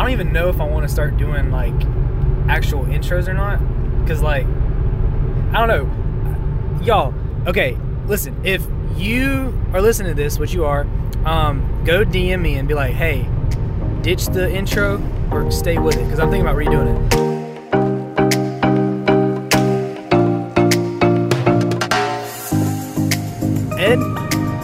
I don't even know if I want to start doing like actual intros or not, because like I don't know, y'all. Okay, listen. If you are listening to this, which you are, um, go DM me and be like, hey, ditch the intro or stay with it, because I'm thinking about redoing it. Ed,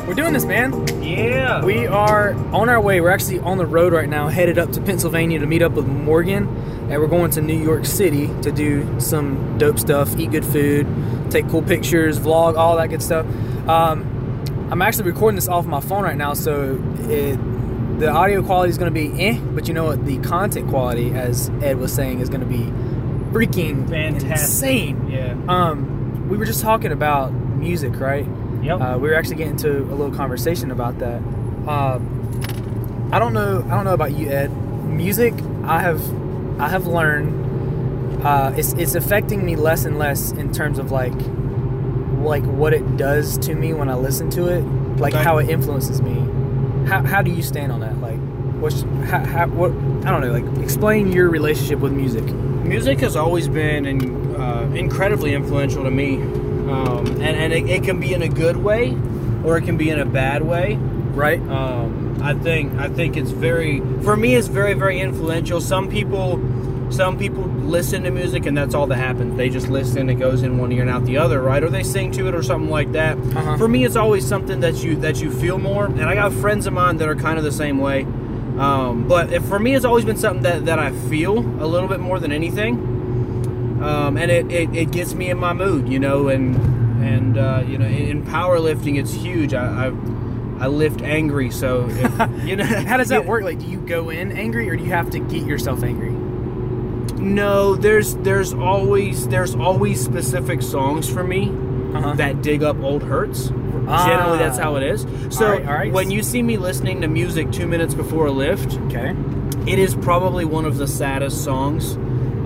we're doing this, man. Yeah. We are on our way. We're actually on the road right now, headed up to Pennsylvania to meet up with Morgan, and we're going to New York City to do some dope stuff, eat good food, take cool pictures, vlog, all that good stuff. Um, I'm actually recording this off my phone right now, so it, the audio quality is going to be eh, but you know what? The content quality, as Ed was saying, is going to be freaking Fantastic. insane. Yeah. Um, we were just talking about music, right? Yep. Uh, we were actually getting into a little conversation about that. Uh, I don't know. I don't know about you, Ed. Music, I have, I have learned, uh, it's it's affecting me less and less in terms of like, like what it does to me when I listen to it, like Okay. how it influences me. How, how do you stand on that? Like, what's how, how what? I don't know. Like, explain your relationship with music. Music has always been in, uh, incredibly influential to me, um, and and it, it can be in a good way, or it can be in a bad way. Right? Um, I think I think it's very for me it's very very influential. Some people some people listen to music and that's all that happens. They just listen, it goes in one ear and out the other, right? Or they sing to it or something like that. Uh-huh. For me, it's always something that you that you feel more. And I got friends of mine that are kind of the same way. Um, but if, for me, it's always been something that, that I feel a little bit more than anything. Um, and it, it, it gets me in my mood, you know, and and uh, you know, in, in powerlifting, it's huge. I, I I lift angry, so if, you know How does that work? Like, do you go in angry, or do you have to get yourself angry? No, there's there's always there's always specific songs for me Uh-huh. that dig up old hurts. Ah. Generally, that's how it is. So All right, all right. when you see me listening to music two minutes before a lift, Okay. it is probably one of the saddest songs.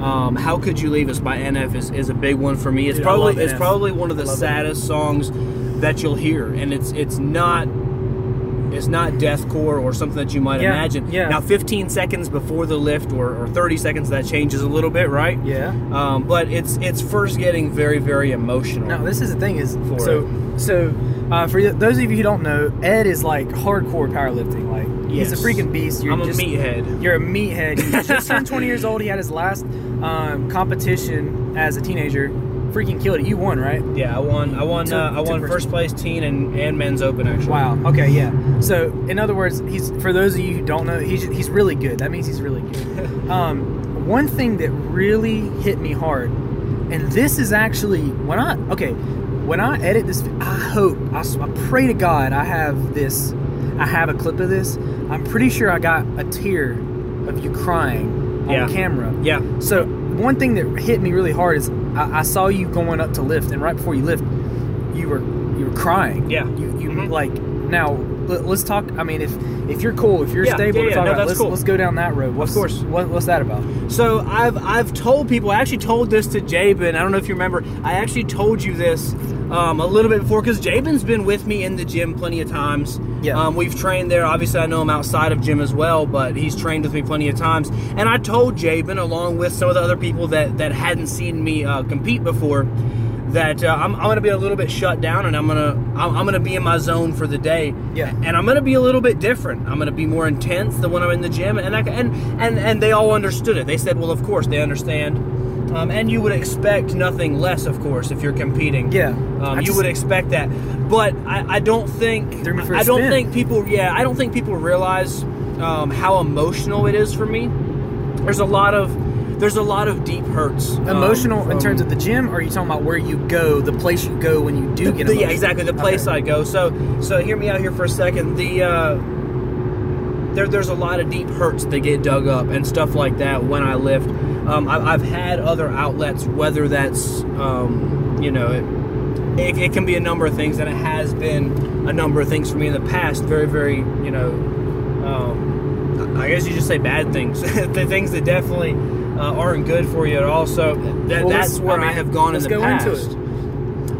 Um, How could you leave us by NF is, is a big one for me. It's Dude, probably it's NF. probably one of the saddest songs that you'll hear, and it's it's not it's not deathcore or something that you might Yeah, imagine. yeah. Now, 15 seconds before the lift or, or 30 seconds that changes a little bit, right? Yeah. Um, but it's it's first getting very very emotional. No, this is the thing is For so so uh, for those of you who don't know, Ed is like hardcore powerlifting. Like he's a freaking beast. You're I'm a meathead. You're a meathead. You just turned 20 years old. He had his last um, competition as a teenager. Freaking killed it. You won, right? Yeah, I won. I won. Took- Uh, I won first- first place teen and, and men's open actually. Wow. Okay. Yeah. So, in other words, he's for those of you who don't know, he's he's really good. That means he's really good. um, one thing that really hit me hard, and this is actually when I okay, when I edit this, I hope I, I pray to God I have this, I have a clip of this. I'm pretty sure I got a tear of you crying on Yeah. camera. Yeah. So one thing that hit me really hard is I, I saw you going up to lift, and right before you lift, you were you were crying. Yeah. You you Mhm. like now. let- Let's talk. I mean, if if you're cool, if you're Yeah, stable yeah, yeah, no, about, that's let's cool. let's go down that road. What's, course. What, what's that about? So I've I've told people. I actually told this to Jabin. I don't know if you remember. I actually told you this um, a little bit before because Jabin's been with me in the gym plenty of times. Yeah. Um, we've trained there. Obviously, I know him outside of gym as well, but he's trained with me plenty of times. And I told Jabin, along with some of the other people that that hadn't seen me uh, compete before, that uh, I'm, I'm going to be a little bit shut down, and I'm gonna I'm, I'm gonna be in my zone for the day. Yeah. And I'm gonna be a little bit different. I'm gonna be more intense than when I'm in the gym, and I, and and and they all understood it. They said, "Well, of course they understand." Um, and you would expect nothing less, of course, if you're competing. Yeah. Um, you just- would expect that, but I, I don't think Threw me for a I don't spin. think people. Yeah, I don't think people realize um, how emotional it is for me. There's a lot of there's a lot of deep hurts. um, Emotional in terms of the gym, are you talking about where you go, the place you go when you do the- get emotional? yeah, exactly. The place Okay. I go. So, so hear me out here for a second. The uh, there, there's a lot of deep hurts that get dug up and stuff like that when I lift. Um, I, I've had other outlets, whether that's um, you know, it, it, it can be a number of things, and it has been a number of things for me in the past. Very, very, you know, um, I guess you just say bad things, the things that definitely uh, aren't good for you at all. So that, Well, that's where I I, have gone in let's the go into past. it.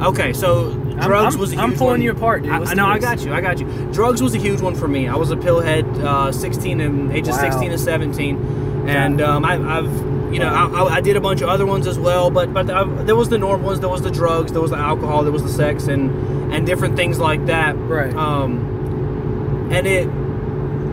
Okay, so drugs I'm- was a huge I'm pulling one. you apart, dude. I, no, I got you. I got you. Drugs was a huge one for me. I was a pillhead, uh, 16 and ages Wow. 16 and 17. and um, I, I've you know I, I- I did a bunch of other ones as well, but but I, there was the normal ones, there was the drugs, there was the alcohol, there was the sex, and and different things like that. Right. Um, and it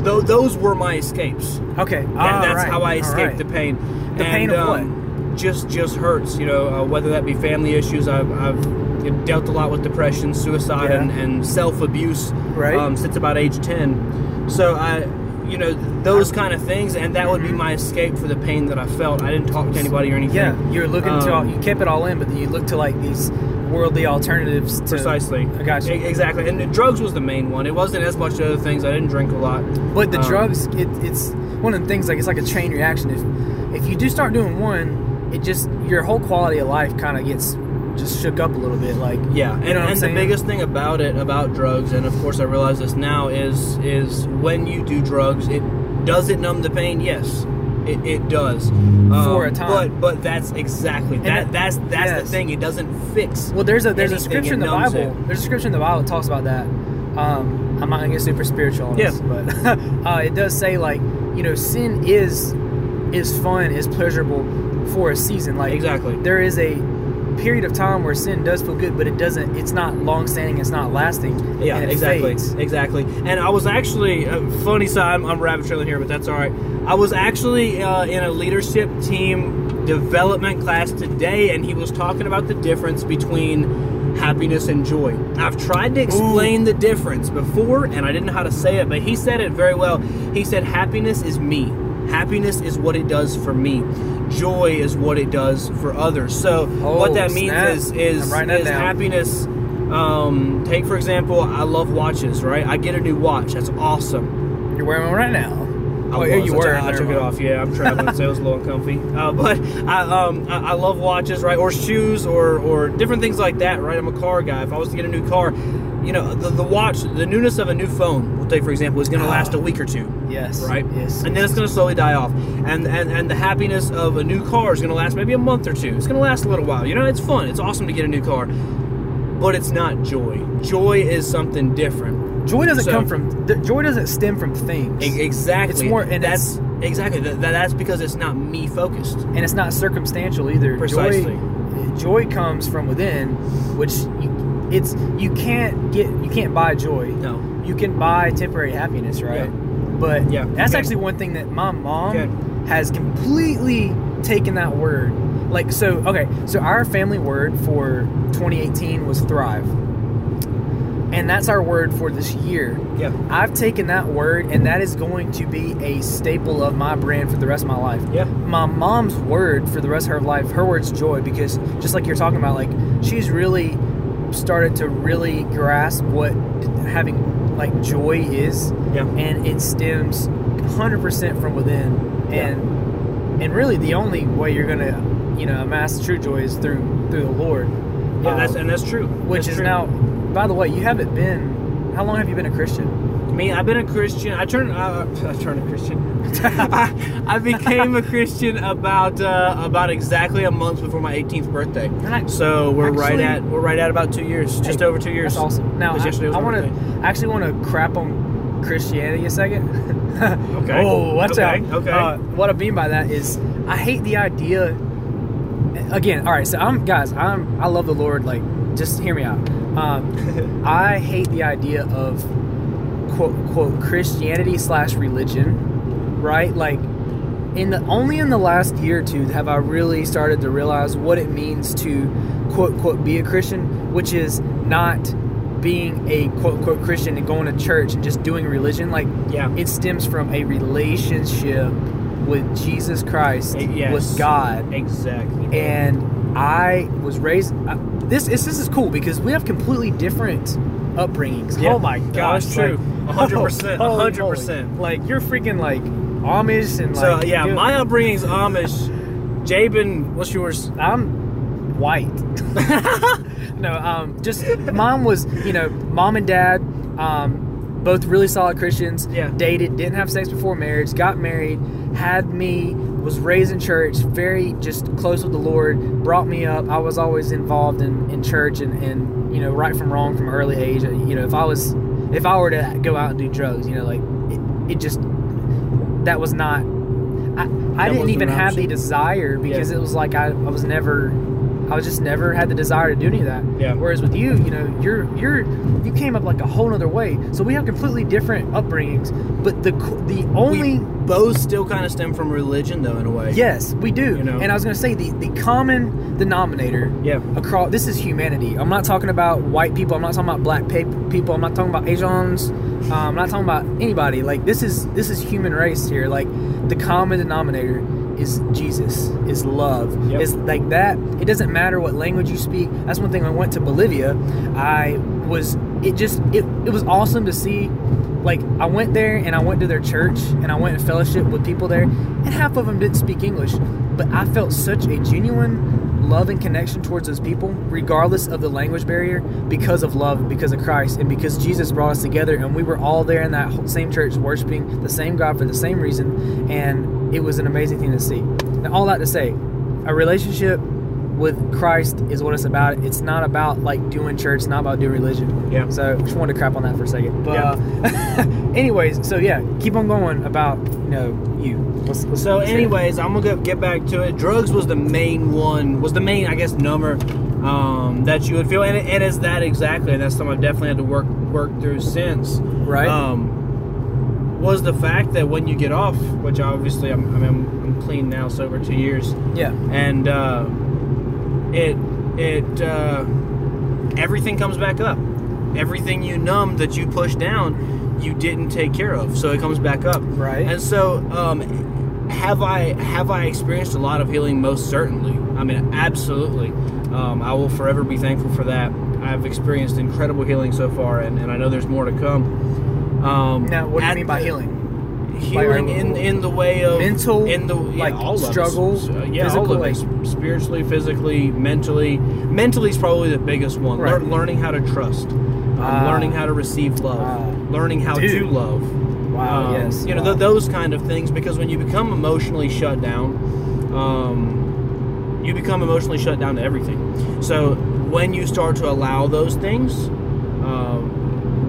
th- those were my escapes. Okay. All that's right, how I escaped right. the pain. The pain of um, Just just hurts, you know. Uh, whether that be family issues, I've, I've dealt a lot with depression, suicide, Yeah. and, and self abuse. Right. Um, since about age ten, so I, you know, those kind of things, and that would be Mm-hmm. my escape for the pain that I felt. I didn't talk to anybody or anything. Yeah, you're looking to Um, you kept it all in, but then you look to like these worldly alternatives. To, Precisely. I got you. Exactly. And the drugs was the main one. It wasn't as much the other things. I didn't drink a lot. But the Um, drugs, it, it's one of the things. Like it's like a chain reaction. If if you do start doing one, it just your whole quality of life kind of gets just shook up a little bit. Like Yeah, and, you know and the biggest thing about it, about drugs, and of course I realize this now, is is when you do drugs, it does it numb the pain? Yes, it, it does. Um, For a time. But but that's exactly that. that- that's that's yes. the thing. It doesn't fix. Well, there's a there's a scripture in the Bible. it. There's a scripture in the Bible that talks about that. Um, I'm not gonna get super spiritual on Yeah. this, but uh, it does say like you know sin is is fun, is pleasurable for a season. Like Exactly. there is a period of time where sin does feel good, but it doesn't. It's not long standing. It's not lasting. Yeah, exactly, fades. exactly. And I was actually uh, funny side. I'm, I'm rabbit trailing here, but that's all right. I was actually uh, in a leadership team development class today, and he was talking about the difference between happiness and joy. I've tried to explain the difference before, and I didn't know how to say it, but he said it very well. He said, "Happiness is me. Happiness is what it does for me. Joy is what it does for others." So Oh, what that means snap. is is, I'm writing that is happiness um, take for example, I love watches, right? I get a new watch. That's awesome. You're wearing one right now. I oh, yeah, you were. I took it off. Yeah, I'm traveling, so it was a little uncomfy. Uh, but I, um, I, I love watches, right? Or shoes, or or different things like that, right? I'm a car guy. If I was to get a new car, you know, the, the watch, the newness of a new phone, we'll take for example, is going to ah. last a week or two. Yes. Right. Yes. And then it's going to slowly die off. And, and and the happiness of a new car is going to last maybe a month or two. It's going to last a little while. You know, it's fun. It's awesome to get a new car, but it's not joy. Joy is something different. joy doesn't So- come from. Joy doesn't stem from things. E- Exactly. It's more- and that's exactly that, that's because it's not me focused. and it's not circumstantial either. Precisely. Joy, joy comes from within, which you, it's you can't get you can't buy joy. No. You can buy temporary happiness, right? Yeah. But Yeah, that's can. actually one thing that my mom can. has completely taken that word. Like so, okay. So our family word for 2018 was thrive, and that's our word for this year. Yeah. I've taken that word, and that is going to be a staple of my brand for the rest of my life. Yeah. My mom's word for the rest of her life, her word's joy, because just like you're talking about, like she's really started to really grasp what having like joy is, Yeah. and it stems 100% from within, Yeah. and and really the only way you're gonna, you know, amass true joy is through through the Lord. Yeah, that's Um, and that's true. which That's is true. now. By the way, you haven't been. How long have you been a Christian? Me. I've been a Christian. I turned. Uh, I turned a Christian. I, I became a Christian about uh, about exactly a month before my 18th birthday. Nice. So we're right at we're right at about two years, just Hey, over two years. That's awesome. Now, I, I want to actually want to crap on Christianity a second. Okay. Oh, watch Okay, out. okay. Uh, what I mean by that is, I hate the idea. Again, all right. So I'm guys. I'm. I love the Lord. Like, just hear me out. Um, I hate the idea of quote quote Christianity slash religion, right? Like, in the only in the last year or two have I really started to realize what it means to quote quote be a Christian, which is not being a quote quote Christian and going to church and just doing religion. Like, Yeah. it stems from a relationship with Jesus Christ, Eh, yes. with God, Exactly. and I was raised. I, this this this is cool because we have completely different upbringings. Yeah. Oh my gosh, That's true. like- 100%, holy 100%. moly. Like you're freaking like Amish and so like yeah, you- my upbringing's Amish. Jabin, what's yours? I'm white. no, um, just mom was, you know, mom and dad, um, both really solid Christians. Yeah. Dated, didn't have sex before marriage, got married, had me, was raised in church, very just close with the Lord, brought me up. I was always involved in, in church and, and, you know, right from wrong from early age. You know, if I was, if I were to go out and do drugs, you know, like it, it just, that was not I, I That didn't even have the desire because Yeah. it was like I, I was never I was just never had the desire to do any of that. Yeah. Whereas with you, you know, you're you're you came up like a whole other way. So we have completely different upbringings, but the the only we both still kind of stem from religion, though, in a way. yes we do. You know? And I was gonna say the the common denominator Yeah. across this is humanity. I'm not talking about white people. I'm not talking about black people. I'm not talking about Asians. Um, I'm not talking about anybody. Like this is this is human race here. Like the common denominator is Jesus, is love, Yep. is like that. It doesn't matter what language you speak. That's one thing. When I went to Bolivia, I was it just it, it was awesome to see. Like I went there and I went to their church and I went in fellowship with people there, and half of them didn't speak English, but I felt such a genuine love and connection towards those people, regardless of the language barrier, because of love, because of Christ, and because Jesus brought us together, and we were all there in that same church, worshiping the same God for the same reason, and it was an amazing thing to see. Now, all that to say, a relationship with Christ is what it's about. It's not about like doing church, it's not about doing religion. Yeah. So just wanted to crap on that for a second. But Yeah. uh, anyways, so yeah, keep on going about you know you. Let's- let's- So, let's it. anyways, I'm gonna go get back to it. Drugs was the main one, was the main, I guess, number um, that you would feel, and it, it's that exactly, and that's something I've definitely had to work work through since. Right. Um, was the fact that when you get off, which obviously I'm, I mean, I'm, I'm clean now, sober two years, yeah. and uh, it it uh, everything comes back up. Everything you numbed that you pushed down, you didn't take care of, so it comes back up. Right. And so, um, have I have I experienced a lot of healing? Most certainly. I mean, absolutely. Um, I will forever be thankful for that. I've experienced incredible healing so far, and, and I know there's more to come. Um, Now, what do you mean by the- healing? Healing in in the way of Mental, in the yeah, like, all of it. struggle, Uh, yeah, physical, all of it. spiritually, physically, mentally. Mentally is probably the biggest one. Right. Lear- learning how to trust, um, Ah. learning how to receive love, Ah. learning how Dude. to love. Wow. Um, yes. You know, wow. th- those kind of things because when you become emotionally shut down, um, you become emotionally shut down to everything. So when you start to allow those things,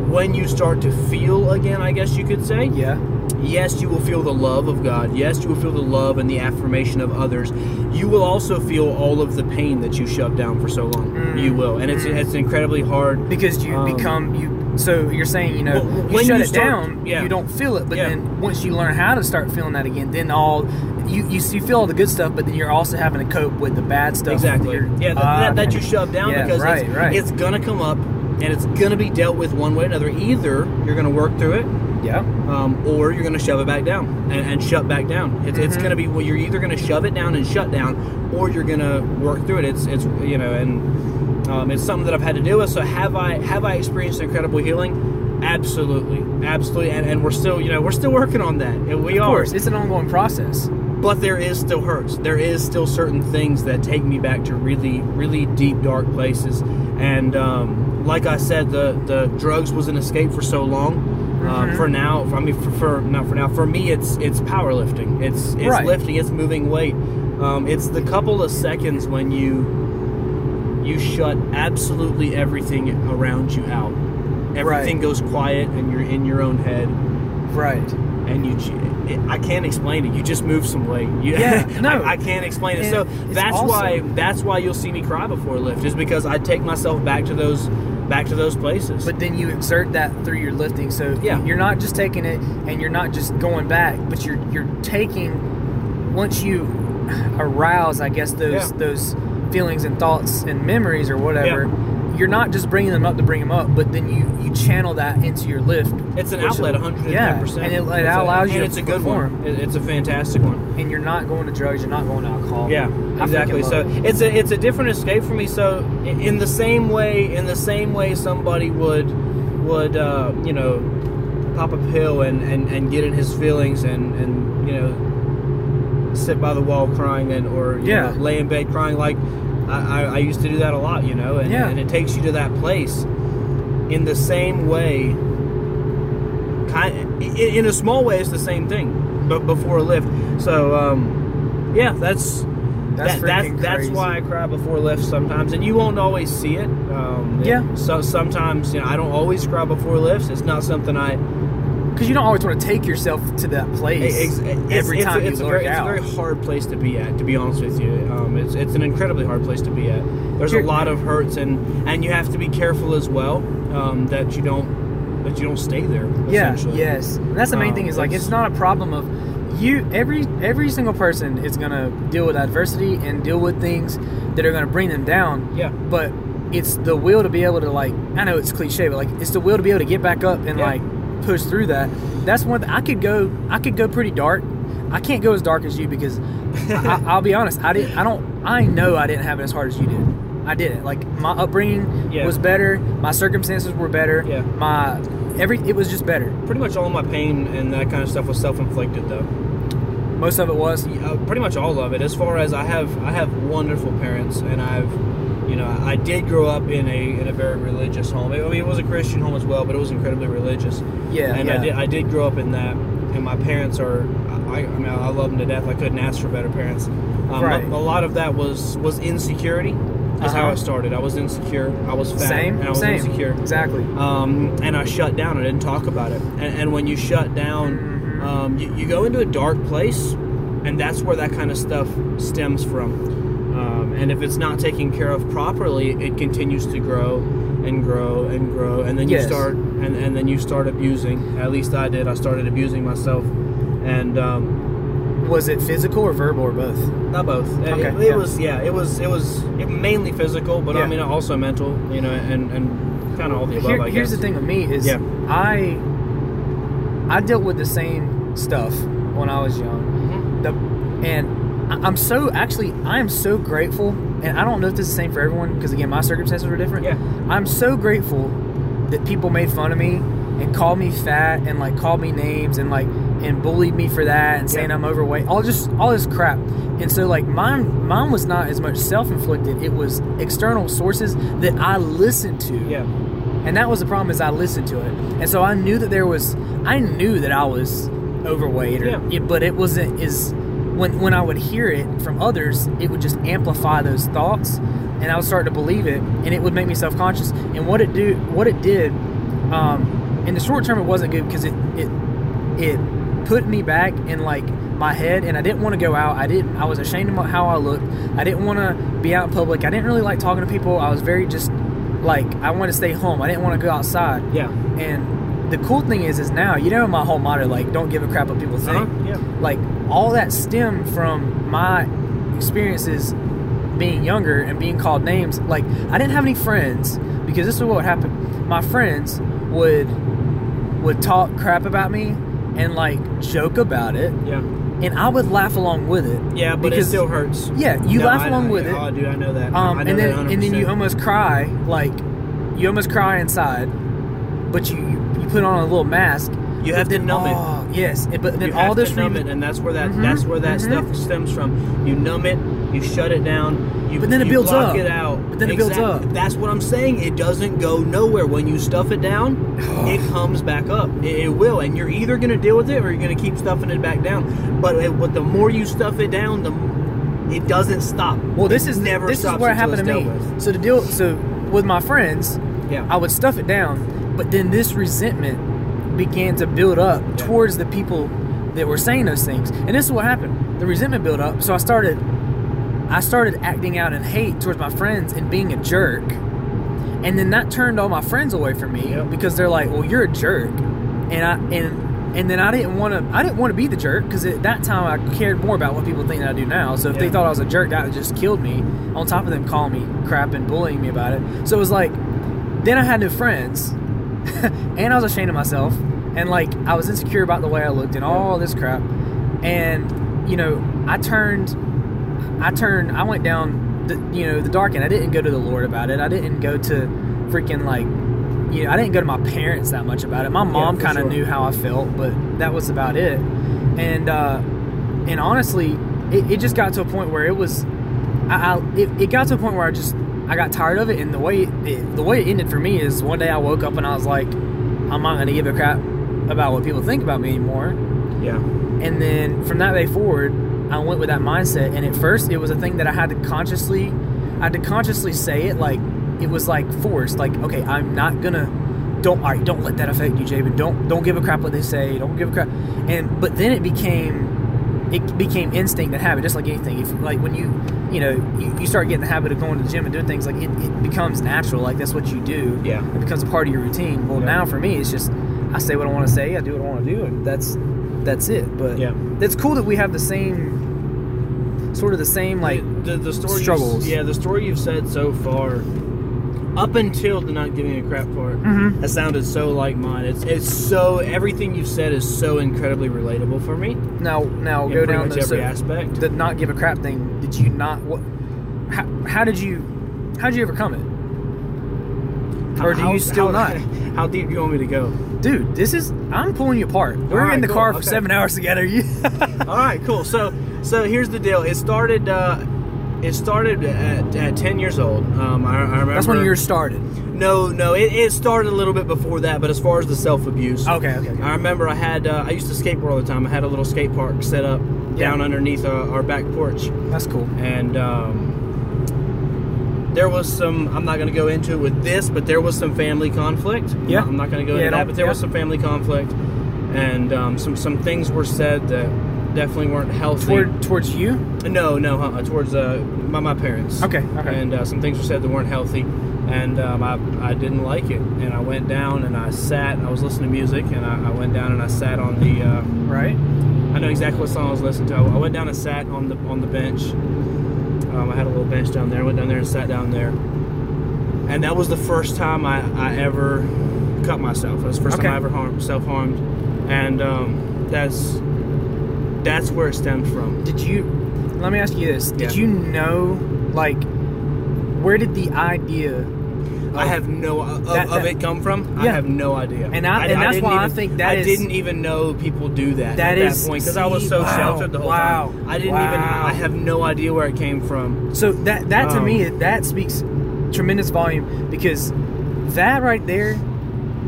when you start to feel again, I guess you could say, yeah. yes, you will feel the love of God. Yes, you will feel the love and the affirmation of others. You will also feel all of the pain that you shoved down for so long. Mm. You will, and it's it's incredibly hard. because you Um, become you so you're saying you know Well, you when shut you it start- down yeah. you don't feel it but Yeah. then once you learn how to start feeling that again then all you, you you feel all the good stuff but then you're also having to cope with the bad stuff Exactly. You're- Yeah, that, Ah, that, that you shove down Yeah, because right, it's, right. it's gonna come up and it's gonna be dealt with one way or another. Either you're gonna work through it, yeah um, or you're gonna shove it back down and, and shut back down. It's, it's Mhm. gonna be well, you're either gonna shove it down and shut down, or you're gonna work through it. It's it's you know, and um, it's something that I've had to deal with. So have I have I experienced incredible healing? Absolutely, absolutely, and, and we're still you know we're still working on that. And we of are course it's an ongoing process but there is still hurts. There is still certain things that take me back to really, really deep, dark places. And um, like I said, the the drugs was an escape for so long. Um, Mhm. for now, I mean, for, for not for now. For me, it's it's powerlifting. It's it's Right. lifting. It's moving weight. Um, it's the couple of seconds when you you shut absolutely everything around you out. Everything Right. goes quiet, and you're in your own head right and you it, I can't explain it. You just move some weight. You, Yeah, no. I, I can't explain it. And So that's awesome. why that's why you'll see me cry before a lift is because I take myself back to those back to those places. but then you exert that through your lifting so Yeah. you're not just taking it and you're not just going back but you're you're taking once you arouse i guess those Yeah. those feelings and thoughts and memories or whatever you're not just bringing them up to bring them up but then you you channel that into your lift it's an outlet, 110. yeah percent and it, it allows you and to it's a good perform, one. It's a fantastic one. and you're not going to drugs you're not going to alcohol Yeah, I exactly. So it. it's a it's a different escape for me. So in the same way, in the same way, somebody would would uh, you know pop a pill and, and, and get in his feelings and, and you know sit by the wall crying and or you Yeah. know, lay in bed crying like I, I, I used to do that a lot, you know, and, Yeah. and it takes you to that place. In the same way, kind in, in a small way, it's the same thing, but before a lift. So um, yeah, that's That's that, that's that's why I cry before lifts sometimes, and you won't always see it. Um, Yeah. So sometimes you know I don't always cry before lifts. It's not something I because you don't always want to take yourself to that place every it's, time it's, it's you a very, out. It's a very hard place to be at, to be honest with you. Um, it's, it's an incredibly hard place to be at. There's a lot of hurts, and, and you have to be careful as well um, that you don't that you don't stay there. yeah, yes. And that's the main Um, thing is like it's- it's not a problem of you. Every every single person is gonna deal with adversity and deal with things that are gonna bring them down. Yeah. But it's the will to be able to like. I know it's cliche, but like it's the will to be able to get back up and Yeah. like push through that. That's one. Th- I could go. I could go pretty dark. I can't go as dark as you because I, I'll be honest. I didn't. I don't. I know I didn't have it as hard as you did. I didn't. Like my upbringing Yeah. was better. My circumstances were better. Yeah. My every. It was just better. Pretty much all my pain and that kind of stuff was self-inflicted, though. Most of it was. Uh, pretty much all of it. As far as I have, I have wonderful parents, and I've, you know, I did grow up in a in a very religious home. I mean, it was a Christian home as well, but it was incredibly religious. Yeah, and I did I did grow up in that, and my parents are. I, I mean, I love them to death. I couldn't ask for better parents. Um, Right. A, a lot of that was was insecurity. Is how Uh-huh. it started. I was insecure. I was fat. Same. And I was Same. insecure Exactly. um, and I shut down. I didn't talk about it. And, and when you shut down, Mhm. um, you, you go into a dark place, and that's where that kind of stuff stems from. And if it's not taken care of properly, it continues to grow and grow and grow, and then you Yes. start and, and then you start abusing. At least I did. I started abusing myself, and um, Was it physical or verbal or both? not both. It- Okay, it, it yeah. was yeah. It was it was it mainly physical, but Yeah. I mean also mental. You know, and and kind of all the above. Here- here's the thing with me is Yeah. I I dealt with the same stuff when I was young. Mhm. The, and I'm so actually I am so grateful, and I don't know if this is the same for everyone because again my circumstances were different. Yeah. I'm so grateful that people made fun of me and called me fat and like called me names and like and bullied me for that and saying Yeah. I'm overweight. All just all this crap. And so like mine mine was not as much self inflicted. It was external sources that I listened to. Yeah. And that was the problem is I listened to it. And so I knew that there was I knew that I was overweight or Yeah. yeah, but it wasn't is when when I would hear it from others, it would just amplify those thoughts and I would start to believe it and it would make me self conscious. And what it do what it did, um, in the short term it wasn't good because it it it put me back in like my head and I didn't want to go out. I didn't I was ashamed of how I looked. I didn't want to be out in public. I didn't really like talking to people. I was very just like I wanted to stay home. I didn't want to go outside. Yeah. And the cool thing is is now, you know my whole motto like don't give a crap what people think. Uh-huh, yeah. Like all that stemmed from my experiences being younger and being called names. Like I didn't have any friends because this is what would happen. My friends would would talk crap about me and like joke about it Yeah. and I would laugh along with it. Yeah, but because it still hurts. Yeah, you No, laugh I- along I- with it. Oh, dude, I know that. Um, I know and then that and then you almost cry, like you almost cry inside, but you, you put on a little mask. You have to numb it. Yes, but then you all this numb re- it, and that's where that Mhm, that's where that mhm. stuff stems from. You numb it, you shut it down. You, But then it builds up. it out. But then it builds up. That's what I'm saying. It doesn't go nowhere. When you stuff it down, it comes back up. It, it will, and you're either going to deal with it or you're going to keep stuffing it back down. But it, but the more you stuff it down, the it doesn't stop. Well, this is never this is what happened to me. with. So to deal so with my friends, Yeah. I would stuff it down, but then this resentment began to build up towards the people that were saying those things. And this is what happened. The resentment built up, so I started I started acting out in hate towards my friends and being a jerk. And then that turned all my friends away from me Yep. because they're like, "Well, you're a jerk." And I and and then I didn't want to I didn't want to be the jerk because at that time I cared more about what people think than I do now. So if they thought I was a jerk, that just killed me. On top of them calling me crap and bullying me about it. So it was like then I had no friends, and I was ashamed of myself, and like I was insecure about the way I looked and all this crap, and you know I turned, I turned, I went down the you know the dark end. I didn't go to the Lord about it. I didn't go to freaking like. You know, I didn't go to my parents that much about it. My mom for kind of sure. knew how I felt, but that was about it. And uh, and honestly, it, it just got to a point where it was, I, I it, it got to a point where I just I got tired of it, and the way it, the way it ended for me is one day I woke up and I was like, I'm not gonna give a crap about what people think about me anymore. Yeah. And then from that day forward, I went with that mindset. And at first, it was a thing that I had to consciously, I had to consciously say it like it was like forced. Like, okay, I'm not gonna don't all right, don't let that affect you, Jabin. Don't don't give a crap what they say. Don't give a crap. And but then it became it became instinct and habit, just like anything. If like when you you know you, you start getting the habit of going to the gym and doing things like it, it becomes natural. Like that's what you do. Yeah. It becomes a part of your routine. Well, Yeah. now for me, it's just I say what I want to say. I do what I want to do, and that's that's it. But Yeah. it's cool that we have the same sort of the same like the, the story struggles. yeah, the story you've said so far, up until the not giving a crap part, Mhm. has sounded so like mine. It's it's so everything you've said is so incredibly relatable for me. now now go down the every so- aspect. the not give a crap thing. Did you not what? How, how did you how did you overcome it? Or do How- you still how, not? How deep do you want me to go? Dude, this is I'm pulling you apart. We're right, in the cool, car for okay. seven hours together. You All right, cool. So so here's the deal. It started. Uh, it started at, at 10 years old. Um, I, I remember. That's when yours started. No, no, it, it started a little bit before that, but as far as the self abuse. Okay, okay, okay. I remember I had, uh, I used to skateboard all the time. I had a little skate park set up down underneath our, our back porch. That's cool. And um, there was some, I'm not going to go into it with this, but there was some family conflict. Yeah. I'm not going to go Yeah, into that, but there was some family conflict. And um, some, some things were said that definitely weren't healthy. Toward towards you? No, no, uh, towards uh, my, my parents. Okay, okay. And uh, some things were said that weren't healthy, and um, I, I didn't like it. And I went down and I sat. I was listening to music, and I, I went down and I sat on the. Uh, Right? I know exactly what song I was listening to. I went down and sat on the on the bench. Um, I had a little bench down there. I went down there and sat down there, and that was the first time I, I ever cut myself. It was the first Okay. time I ever harmed, self harmed, and um, that's that's where it stemmed from. Did you let me ask you this. Did Yeah. you know like where did the idea I have no of, That- of that- it come from. Yeah. I have no idea, And I- and that's didn't why I think that I is- didn't even know people do that. That at is- that point because I was so wow, sheltered the whole wow, time. I didn't even. I have no idea where it came from. So that that to Um, me that speaks tremendous volume because that right there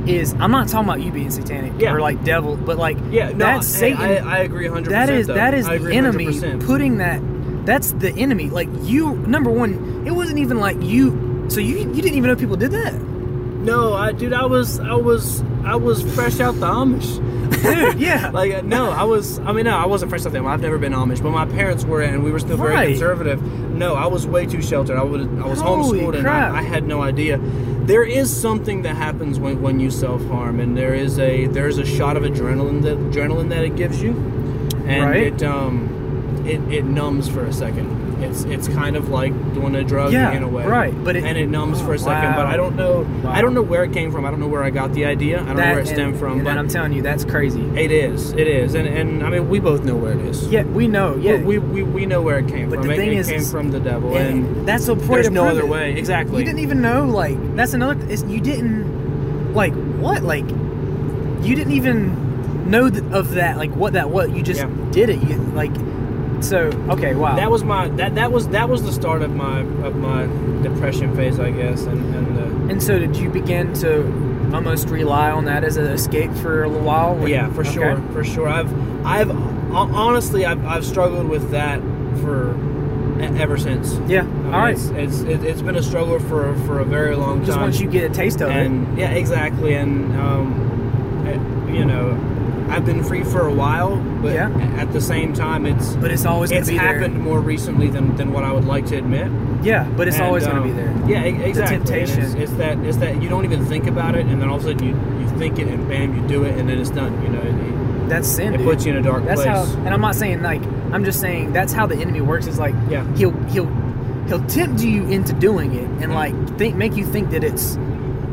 is I'm not talking about you being satanic Yeah. or like devil, but like Yeah, no, that's Satan. I, I agree 100. that is though. that is the enemy 100%. putting that. That's the enemy. Like you, number one, it wasn't even like you. So you you didn't even know people did that, No, I dude, I was I was I was fresh out the Amish. dude. Yeah, Like no, I was. I mean, no, I wasn't fresh out the Amish. I've never been Amish, but my parents were, and we were still very Right. conservative. No, I was way too sheltered. I would. I was Holy homeschooled, and. I, I had no idea. There is something that happens when, when you self harm, and there is a there is a shot of adrenaline that adrenaline that it gives you, and Right. it um it, it numbs for a second. It's it's kind of like doing a drug Yeah, in a way, right, but it- and it numbs for a second. Wow. But I don't know. Wow. I don't know where it came from. I don't know where I got the idea. I don't know where it stemmed and- from. And but I'm telling you, that's crazy. it is. It is. And and I mean, we both know where it is. Yeah, we know. Yeah, We, we, we know where it came But from. the it, thing it is- came is- from the devil, and and that's a point there's no other it. way. Exactly. You didn't even know, like, that's another. You didn't, like, what, like, you didn't even know th- of that, like, what that what you just Yeah. did it, you like. So okay, wow. That was my that that was that was the start of my of my depression phase, I guess, and and uh, and so did you begin to almost rely on that as an escape for a little while? When- yeah, for okay. sure, for sure. I've I've honestly I've, I've struggled with that for ever since. Yeah. I mean, All right. It's it's, it, it's been a struggle for for a very long Just time. Just once you get a taste of it. yeah, exactly, and um, eh, you know, I've been free for a while, but Yeah. at the same time, it's But it's always it's be there. happened more recently than, than what I would like to admit. Yeah, but it's And, always going to um, be there. Yeah, e- exactly. And temptation. It's, it's that it's that you don't even think about it, and then all of a sudden you, you think it, and bam, you do it, and then it's done. You know, it, That's sin. it dude. puts you in a dark That's place. how, and I'm not saying like I'm just saying that's how the enemy works. Is like Yeah. he'll he'll he'll tempt you into doing it and Mhm. like think make you think that it's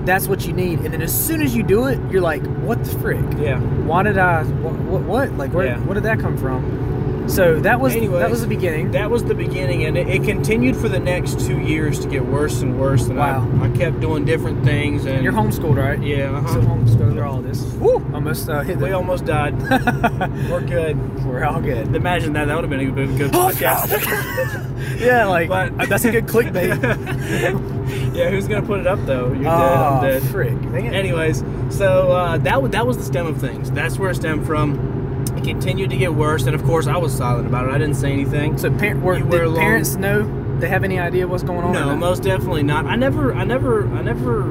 that's what you need, and then as soon as you do it, you're like, what the frick? yeah. Why did I? What? What? what? Like where? Yeah. What did that come from? So that was anyway, that was the beginning. That was the beginning, and it, it continued for the next two years to get worse and worse. And Wow. I, I kept doing different things, and You're homeschooled, right? Yeah, uh-huh. So homeschooled through all this. Woo! Almost uh, hit We almost died. We're good. We're all good. Imagine that. That would have been a good, good podcast. Yeah, like But- that's a good clickbait. yeah, who's gonna put it up though? You're dead. oh, I'm dead. frick! Anyways, so uh, that that was the stem of things. That's where it stemmed from. It continued to get worse, and of course, I was silent about it. I didn't say anything. So par- were, did alone. parents know? They have any idea what's going on? No, most definitely not. I never, I never, I never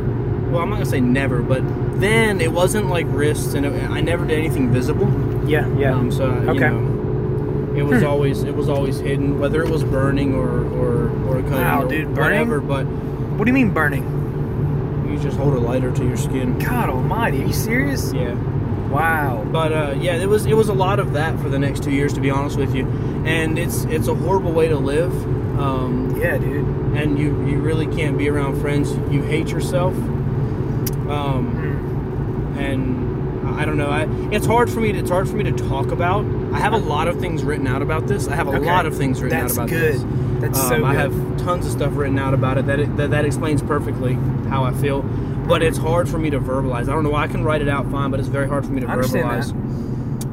well, I'm not gonna say never, but then it wasn't like wrists, and it, I never did anything visible. Yeah, yeah. Um, so you Okay. know, it was Hmm. always it was always hidden, whether it was burning or or or cutting Wow, or dude, burning? whatever. But what do you mean burning? you just hold a lighter to your skin. God Almighty, are you serious? Yeah. Wow. But uh, yeah, it was it was a lot of that for the next two years, to be honest with you, and it's it's a horrible way to live. Um, Yeah, dude. and you you really can't be around friends. You hate yourself. Um, Mm. and I don't know. I, it's hard for me. To, it's hard for me to talk about. I have a lot of things written out about this. I have a Okay. lot of things written That's out about good. this. That's Um, so good. I have tons of stuff written out about it that, it that that explains perfectly how I feel. But it's hard for me to verbalize. I don't know why I can write it out fine, but it's very hard for me to I verbalize.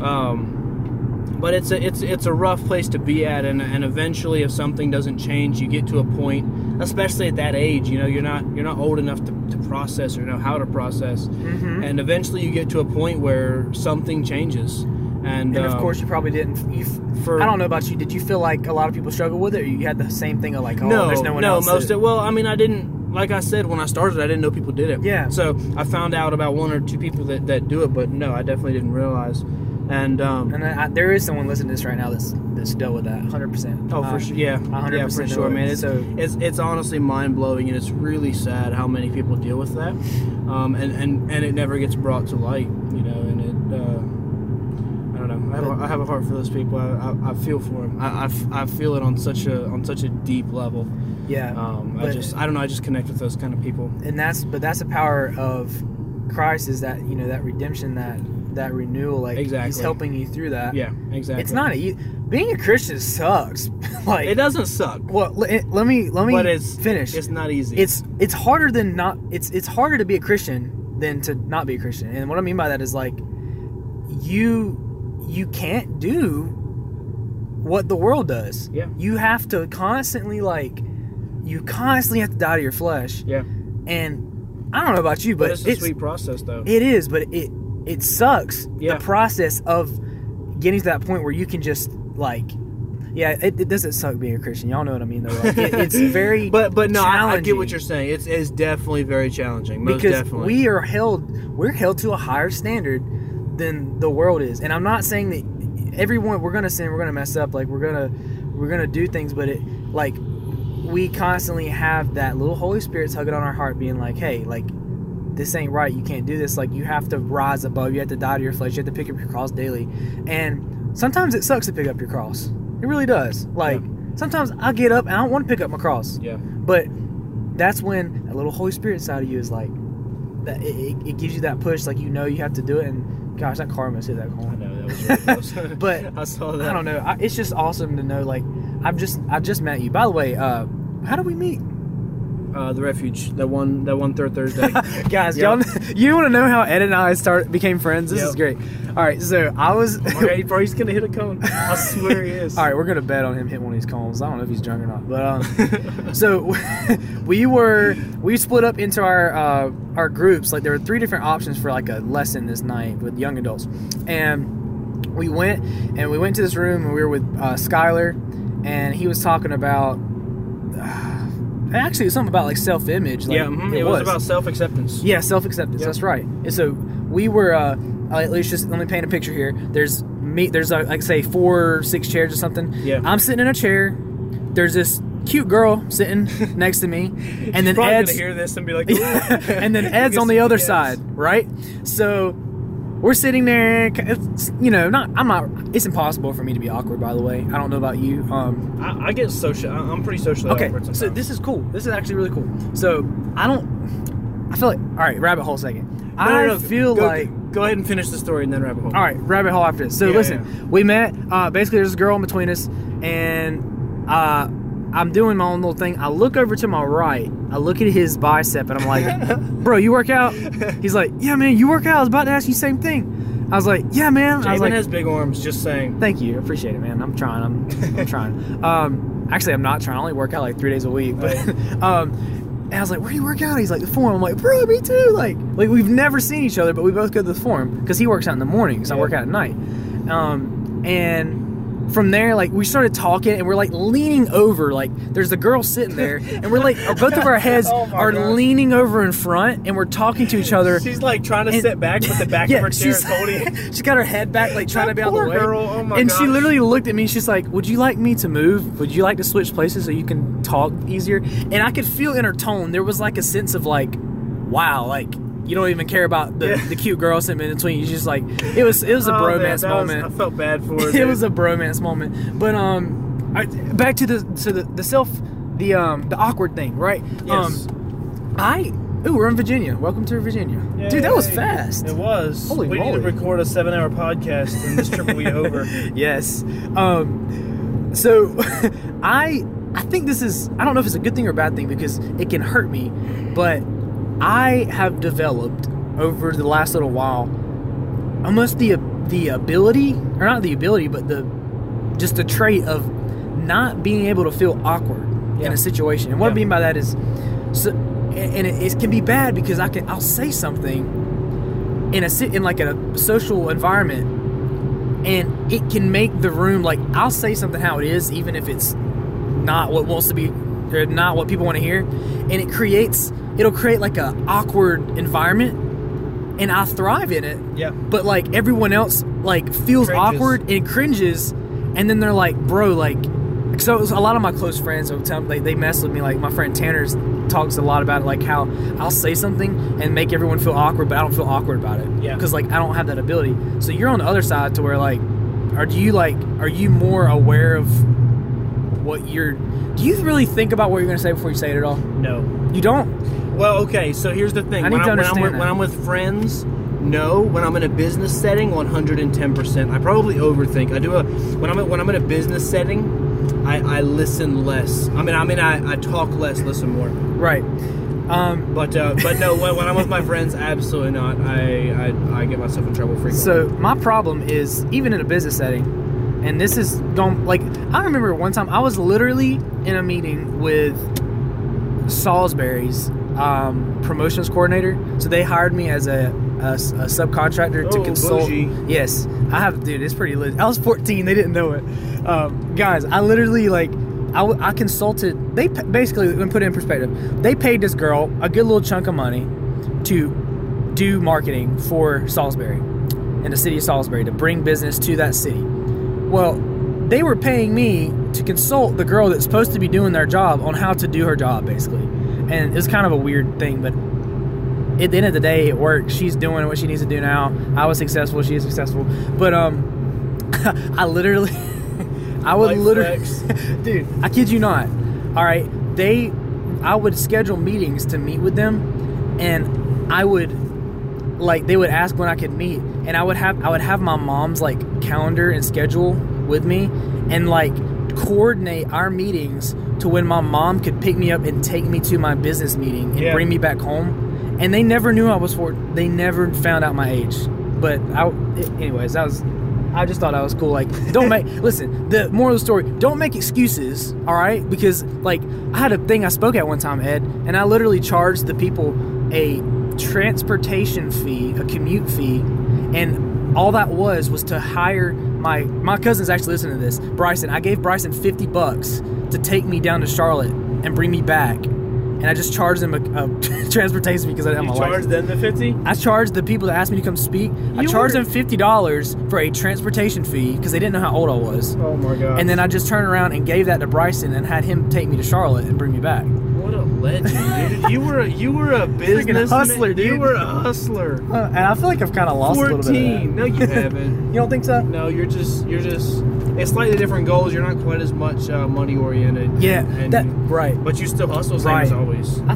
Um, but it's a it's it's a rough place to be at, and and eventually, if something doesn't change, you get to a point, especially at that age. You know, you're not you're not old enough to, to process or know how to process, Mhm. and eventually you get to a point where something changes. And, And of um, course, you probably didn't. You, for- I don't know about you. Did you feel like a lot of people struggle with it, or you had the same thing of like, oh, no, there's no one no, else? most that- of, well, I mean, I didn't. Like I said, when I started, I didn't know people did it. Yeah. So I found out about one or two people that, that do it, but no, I definitely didn't realize. And um, and I, there is someone listening to this right now that's that's dealt with that, hundred percent. Oh, for sure. Yeah, hundred yeah, for sure, man. It's, so it's it's honestly mind blowing, and it's really sad how many people deal with that, um, and, and and it never gets brought to light, you know. And it, uh, I don't know. I have, a, I have a heart for those people. I, I, I feel for them. I, I f- I feel it on such a on such a deep level. yeah, Um, I just I don't know. I just connect with those kind of people. and that's but that's the power of Christ is that you know that redemption that that renewal like he's helping you through that. Yeah, exactly. It's not a, being a Christian sucks. like It doesn't suck, Well, let, let me let me but it's finish. It's not easy. it's it's harder than not it's it's harder to be a christian than to not be a christian and what i mean by that is like you you can't do what the world does Yeah. you have to constantly like you constantly have to die to your flesh yeah, and i don't know about you but, but, it's a sweet process though. it is but it it sucks Yeah. the process of getting to that point where you can just like yeah it, it doesn't suck being a christian y'all know what i mean though like, it, it's very but but no, I, I get what you're saying. It's it's definitely very challenging. Most because definitely. we are held we're held to a higher standard than the world is. And i'm not saying that everyone we're gonna sin we're gonna mess up like we're gonna we're gonna do things but it like we constantly have that little holy spirit tugging on our heart being like hey like this ain't right you can't do this like you have to rise above you have to die to your flesh you have to pick up your cross daily. And sometimes it sucks to pick up your cross. It really does. Like sometimes i get up and i don't want to pick up my cross. Yeah. but that's when a little Holy Spirit side of you is like, that it, it, it gives you that push, like you know you have to do it. And gosh, that car must hit that I know that was really close. But I saw that. I don't know. I, it's just awesome to know. Like I've just I just met you. By the way, uh, how do we meet, Uh, the refuge, that one, that one third Thursday. guys? Yep. Y'all, you want to know how Ed and I start became friends? This is great. All right, so I was. okay, bro, he's gonna hit a cone. I swear he is. All right, we're gonna bet on him hitting one of these cones. I don't know if he's drunk or not, but um, so we were we split up into our uh, our groups. Like there were three different options for like a lesson this night with young adults, and we went and we went to this room and we were with uh, Skylar, and he was talking about. Actually, it was something about like self image. Like, yeah, mhm, it, was. about self acceptance. Yeah, self acceptance. Yep. That's right. And so we were. Uh, uh, at least just let me paint a picture here. There's me. There's uh, like say four, or six chairs or something. Yeah. I'm sitting in a chair. There's this cute girl sitting next to me, and then Ed's gonna hear this and be like, and then Ed's on the other side, right? So we're sitting there. It's, you know, not. I'm not. It's impossible for me to be awkward. By the way, I don't know about you. Um, I, I get social. I'm pretty socially okay, so this is cool. This is actually really cool. So I don't. I feel like all right. Rabbit hole second. No, no, I no, feel go, like go ahead and finish the story and then rabbit hole. all right, rabbit hole after this. So Yeah, listen, yeah. we met. Uh, basically, there's a girl in between us, and uh, I'm doing my own little thing. I look over to my right. I look at his bicep, and I'm like, "Bro, you work out?" He's like, "Yeah, man, you work out." I was about to ask you the same thing. I was like, "Yeah, man." I was Jamin like, has big arms. Just saying. "Thank you, appreciate it, man. I'm trying. I'm, I'm trying." Um, actually, I'm not trying. I only work out like three days a week, but um. And I was like, "Where do you work out?" He's like, "The forum." I'm like, "Bro, me too." Like, like we've never seen each other, but we both go to the forum because he works out in the mornings. I Yeah. work out at night. Um, and from there, like we started talking, and we're like leaning over. Like there's a girl sitting there, and we're like, both of our oh heads Oh are gosh. leaning over in front, and we're talking to each other. She's like trying to And- sit back, but the back of her chair is she's, holding. she's got her head back, like trying to That be out of the way. girl, oh my and she literally looked at me. She's like, "Would you like me to move? Would you like to switch places so you can talk easier?" And I could feel in her tone there was like a sense of like, "Wow, like." You don't even care about the, Yeah. the cute girl sitting in between. You just like it was. It was a Oh, man, bromance was- moment. I felt bad for her. it was a bromance moment. But um, I, back to the to the, the self the um the awkward thing, right? Yes. Um, I ooh, we're in Virginia. Welcome to Virginia, dude. That was fast. It was. Holy we need to record a seven-hour podcast, and this trip will be over. yes. Um, so I I think this is I don't know if it's a good thing or a bad thing because it can hurt me, but I have developed over the last little while almost the the ability or not the ability but the just the trait of not being able to feel awkward in a situation. And what I mean by that is so and it, it can be bad because I can I'll say something in a sit in like a social environment and it can make the room like I'll say something how it is even if it's not what wants to be not what people want to hear and it creates it'll create like a awkward environment and I thrive in it Yeah. but like everyone else like feels Cringes. awkward and cringes and then they're like bro like so a lot of my close friends will tell they, they mess with me like my friend tanner's talks a lot about it like how i'll say something and make everyone feel awkward but i don't feel awkward about it Yeah. because like i don't have that ability so you're on the other side to where like are do you like are you more aware of what you're do you really think about what you're going to say before you say it at all No. you don't Well, okay. So here's the thing. I need when, to I, when, I'm understand with, that. when I'm with friends, no. When I'm in a business setting, 110. percent I probably overthink. I do a when I'm when I'm in a business setting, I, I listen less. I mean, I mean, I, I talk less, listen more. right um But uh, but no, when, when I'm with my friends, absolutely not. I, I I get myself in trouble frequently. So my problem is even in a business setting, and this is going like I remember one time I was literally in a meeting with Salisbury's um, promotions coordinator. So they hired me as a, a, a subcontractor to Oh, consult. bougie. Yes, I have, dude. It's pretty lit. I was 14. They didn't know it, um, guys. I literally like. I consulted. They basically, let me put it in perspective. They paid this girl a good little chunk of money to do marketing for Salisbury in the city of Salisbury to bring business to that city. Well, they were paying me to consult the girl that's supposed to be doing their job on how to do her job, basically. And it's kind of a weird thing, but at the end of the day, it worked. She's doing what she needs to do now. I was successful. She is successful. But um, I literally, I would Life literally, dude, I kid you not. All right, they, I would schedule meetings to meet with them, and I would like they would ask when I could meet, and I would have I would have my mom's like calendar and schedule with me, and like coordinate our meetings to when my mom could pick me up and take me to my business meeting and Yeah. bring me back home. And they never knew I was four. They never found out my age. But I, anyways, that was. I just thought that was cool. Like, don't make. listen, the moral of the story: don't make excuses. All right, because like I had a thing I spoke at one time, Ed, and I literally charged the people a transportation fee, a commute fee, and all that was was to hire my my cousin's actually listening to this. Bryson, I gave Bryson fifty bucks to take me down to Charlotte and bring me back, and I just charged them a, a transportation fee because I didn't you have my charge license. them the 50. I charged the people that asked me to come speak. I charged were- them fifty dollars for a transportation fee because they didn't know how old I was. Oh my god. And then I just turned around and gave that to Bryson and had him take me to Charlotte and bring me back. What a legend, dude! You were a, you were a business hustler, dude. You were a hustler. Uh, and I feel like I've kind of lost a little bit. Fourteen. No, you haven't. You don't think so? No, you're just you're just. It's slightly different goals. You're not quite as much uh, money oriented. Yeah, and, that right. but you still hustle same as always. I,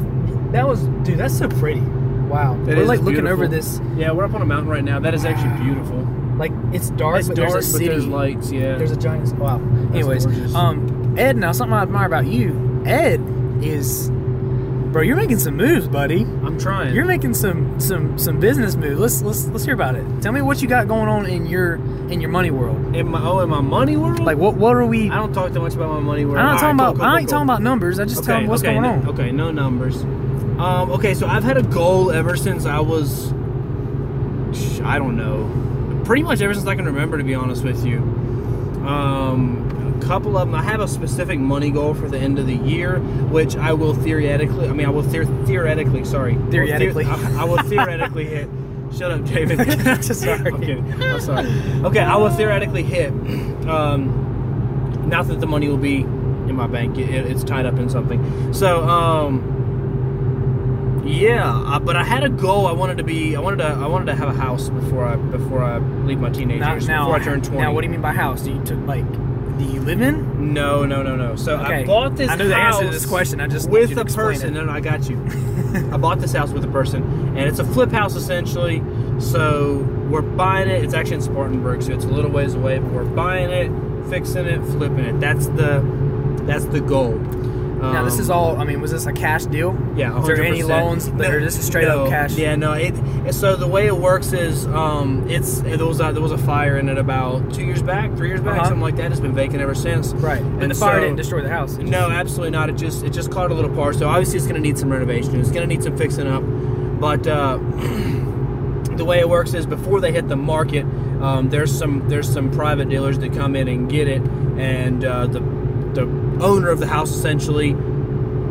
that was, dude. That's so pretty. Wow. That We're like looking beautiful. over this. Yeah, we're up on a mountain right now. That is actually beautiful. Like it's dark, it's but dark, there's a but city. there's lights. Yeah. There's a giant. Wow. Anyways, gorgeous. um, Ed. Now something I admire about you, Ed, is, bro. You're making some moves, buddy. I'm trying. You're making some some some business moves. Let's let's let's hear about it. Tell me what you got going on in your in your money world. in my oh in my money world. Like what what are we? I don't talk too much about my money world. I'm not All talking right, about. cool, I ain't talking about numbers. I just tell them what's okay, going no, on. Okay, no numbers. Um, okay, so I've had a goal ever since I was, I don't know, pretty much ever since I can remember, to be honest with you. Um, couple of them. I have a specific money goal for the end of the year, which I will theoretically. I mean, I will theor- theoretically. Sorry, I will Theoretically. I, will theoretically hit. Shut up, David. Sorry. I'm kidding. I'm sorry. Okay, I will theoretically hit. Um, not that the money will be in my bank. It, it's tied up in something. So, um, yeah. uh, But I had a goal. I wanted to be. I wanted to. I wanted to have a house before I before I leave my teenage years. before I turn twenty. now, what do you mean by house? Do you took like? Do you live in? No, no, no, no. So I bought this. I know the answer to house this question. I just with a person. it. No, no, I got you. I bought this house with a person, and it's a flip house essentially. So we're buying it. It's actually in Spartanburg, so it's a little ways away, but we're buying it, fixing it, flipping it. That's the that's the goal. Now this is all. I mean, was this a cash deal? yeah. Is there any 100%. loans that are just straight no, up cash? Yeah, no. It, so the way it works is, um, it's there was a, there was a fire in it about two years back, three years back, Uh-huh. something like that. It's been vacant ever since. Right. And, And the fire didn't destroy the house. Just- No, absolutely not. It just it just caught a little part. So obviously it's going to need some renovation. It's going to need some fixing up. But uh, the way it works is before they hit the market, um, there's some there's some private dealers that come in and get it, and uh, the the owner of the house essentially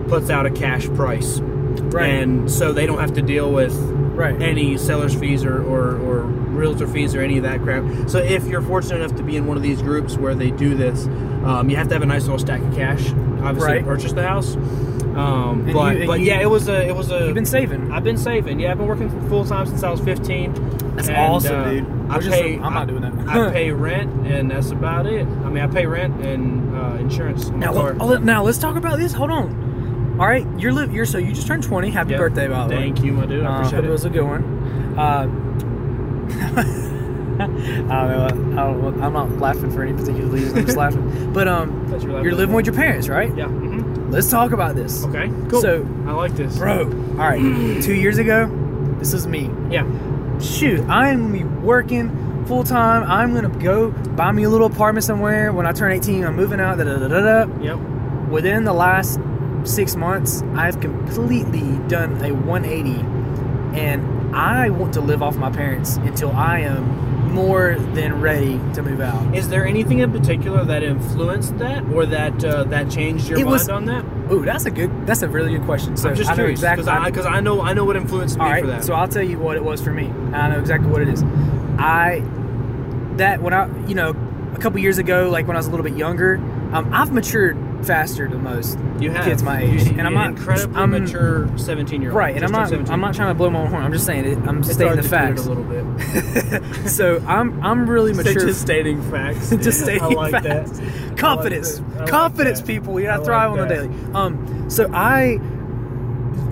puts out a cash price, Right. and so they don't have to deal with Right. any seller's fees or, or, or realtor fees or any of that crap. So if you're fortunate enough to be in one of these groups where they do this, um, you have to have a nice little stack of cash, obviously, Right. to purchase the house. Um, but you- but you- yeah, it was a it was a. You've been saving. I've been saving. Yeah, I've been working full time since I was 15. That's And, awesome, uh, dude. I We're just- pay. I'm not doing that. I pay rent, and that's about it. I mean, I pay rent and uh, insurance Now, let- now let's talk about this. Hold on. All right, you're li- you're so you just turned 20. Happy Yep. birthday, by the way. Thank you, my dude. I Uh, appreciate it. it was a good one. Uh, I don't know. I don't, I'm not laughing for any particular reason. I'm just laughing. But um, you were laughing you're living with your parents, right? Yeah. mhm. Let's talk about this. Okay. Cool. So- I like this. Bro, all right. Two years ago, this is me. Yeah. Shoot, I'm gonna be working full time. I'm gonna go buy me a little apartment somewhere. When I turn 18, I'm moving out. Da da da da da. Yep. within the last six months, I've completely done a 180, and I want to live off my parents until I am more than ready to move out. Is there anything in particular that influenced that, or that uh, that changed your It mind was- on that? Ooh, that's a good, that's a really good question. So I'm just I curious because I, 'cause I know I know what influenced me right, for that. so I'll tell you what it was for me. I know exactly what it is. I that when I, you know, a couple years ago, like when I was a little bit younger, um, I've matured faster than most you have kids my age, and I'm an not incredibly I'm, mature 17 year old. Right, and I'm not. I'm not trying to blow my own horn. I'm just saying it. I'm It's stating the facts. a little bit. so I'm I'm really mature. Just stating facts. just stating I like facts. that. Confidence, I like that. I like confidence, that. people. You I gotta thrive on the daily. Um, so I,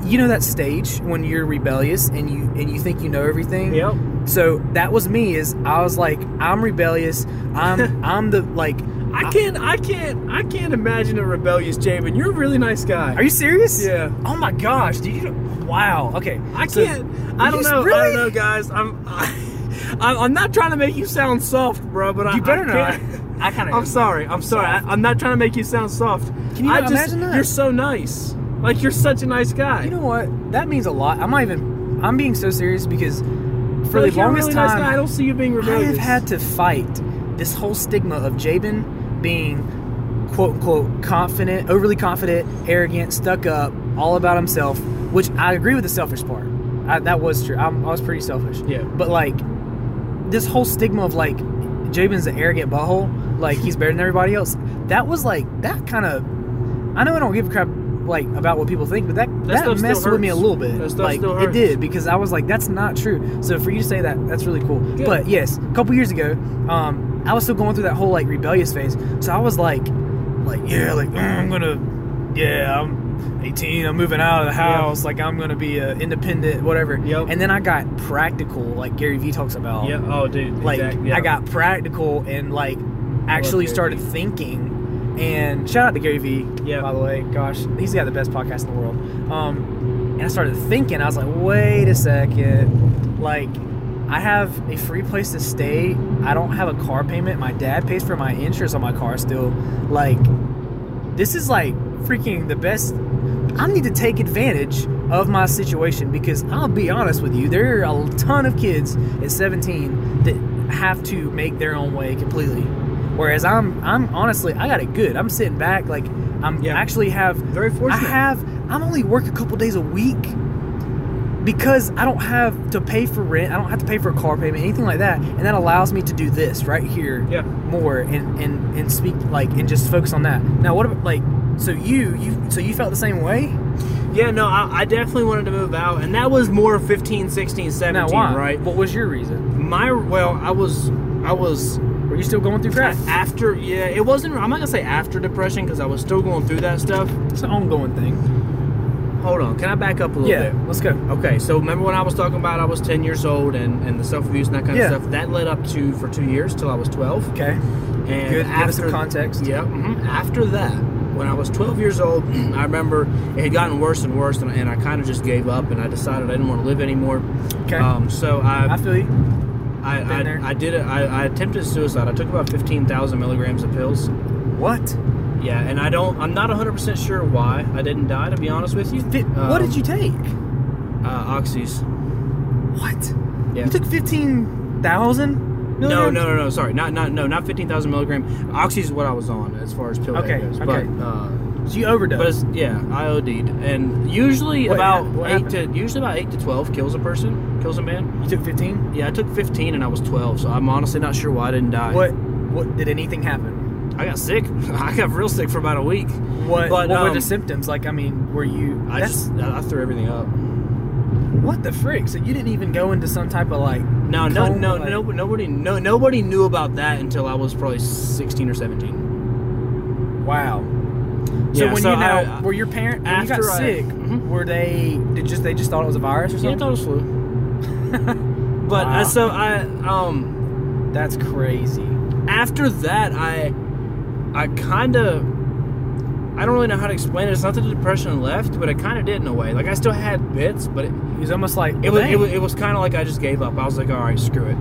you know that stage when you're rebellious and you and you think you know everything. Yep. So that was me. Is I was like I'm rebellious. I'm I'm the like. I can't. I can't. I can't imagine a rebellious Jabin. You're a really nice guy. Are you serious? Yeah. Oh my gosh, dude! You wow. Okay. I So- can't. I don't know. I don't know, guys. I'm. I, I'm I'm not trying to make you sound soft, bro. But I, You better I not. can't- I kind of. I'm sorry. I'm sorry. I, I'm not trying to make you sound soft. Can you I just, imagine that? You're so nice. Like you're such a nice guy. You know what? That means a lot. I'm not even. I'm being so serious because for like, the longest really time, nice guy. I don't see you being rebellious. I have had to fight this whole stigma of Jabin being quote unquote confident, overly confident, arrogant, stuck up, all about himself. Which I agree with the selfish part. I, that was true. I'm, I was pretty selfish. Yeah. But like this whole stigma of like Jabin's an arrogant butthole, like he's better than everybody else. That was like that kind of. I know I don't give a crap like about what people think, but that That that, messed with me a little bit. Like it did because I was like, that's not true. So for you to say that, that's really cool. Good. But yes, a couple years ago, um, I was still going through that whole like rebellious phase. So I was like, like yeah, like "Mm, I'm gonna, yeah, I'm 18, I'm moving out of the house, like I'm gonna be uh, independent, whatever. Yep. And then I got practical, like Gary Vee talks about. Yeah. Oh, dude. Like exact- yeah. I got practical and like actually started thinking. And shout out to Gary Vee, Yeah. by the way. Gosh, he's got the best podcast in the world. Um, and I started thinking, I was like, wait a second. Like, I have a free place to stay. I don't have a car payment. My dad pays for my insurance on my car still. Like, this is like freaking the best. I need to take advantage of my situation because I'll be honest with you, there are a ton of kids at 17 that have to make their own way completely. Whereas I'm I'm honestly I got it good. I'm sitting back like I'm Yeah. actually have Very fortunate. I have I'm only work a couple days a week because I don't have to pay for rent. I don't have to pay for a car payment, anything like that, and that allows me to do this right here Yeah. more and and and speak like and just focus on that. Now what about like so you you so you felt the same way? Yeah, no, I, I definitely wanted to move out, and that was more 15, 16, 17, now why? right? What was your reason? My well, I was, I was Were you still going through crap? after. Yeah, it wasn't. I'm not gonna say after depression because I was still going through that stuff. It's an ongoing thing. Hold on, can I back up a little Yeah, bit? Yeah, let's go. Okay, so remember when I was talking about I was 10 years old and, and the self abuse and that kind Yeah. of stuff? That led up to for two years till I was 12. Okay. And Good. Give us some context. Yeah. mhm. After that, when I was 12 years old, I remember it had gotten worse and worse, and, and I kind of just gave up, and I decided I didn't want to live anymore. Okay. Um, so I I feel you. I. I, I did it. I, I attempted suicide. I took about 15,000 milligrams of pills. What? Yeah, and I don't. I'm not 100 percent sure why I didn't die. To be honest with you, Fit, what Um, did you take? Uh, oxys. What? Yeah. You took fifteen thousand? No, no, no, no. Sorry, not not no, not 15,000 milligram. Oxys is what I was on as far as pill Okay, goes. okay. But uh, So you overdosed. But it's, yeah, I OD'd, and usually What about what eight happened? to usually about eight to twelve kills a person, kills a man. you took fifteen. Yeah, I took fifteen and I was twelve, so I'm honestly not sure why I didn't die. What? What? Did anything happen? I got sick. I got real sick for about a week. What? But, what were um, the symptoms? Like, I mean, were you? I just I threw everything up. what the frick? So you didn't even go into some type of like? No, no, coma, no, like- no, nobody, no, nobody knew about that until I was probably sixteen or seventeen. Wow. So Yeah, when so you now I- were your parent when you got I- sick, Mhm. were they did just they just thought it was a virus or Yeah, I something? thought it was flu. But Wow. uh, so I um That's crazy. after that I I kind of I don't really know how to explain it. It's not that the depression left, but it kind of did in a way. Like I still had bits, but it, It was almost like it was it was, it was kind of like I just gave up. I was like, all right, screw it.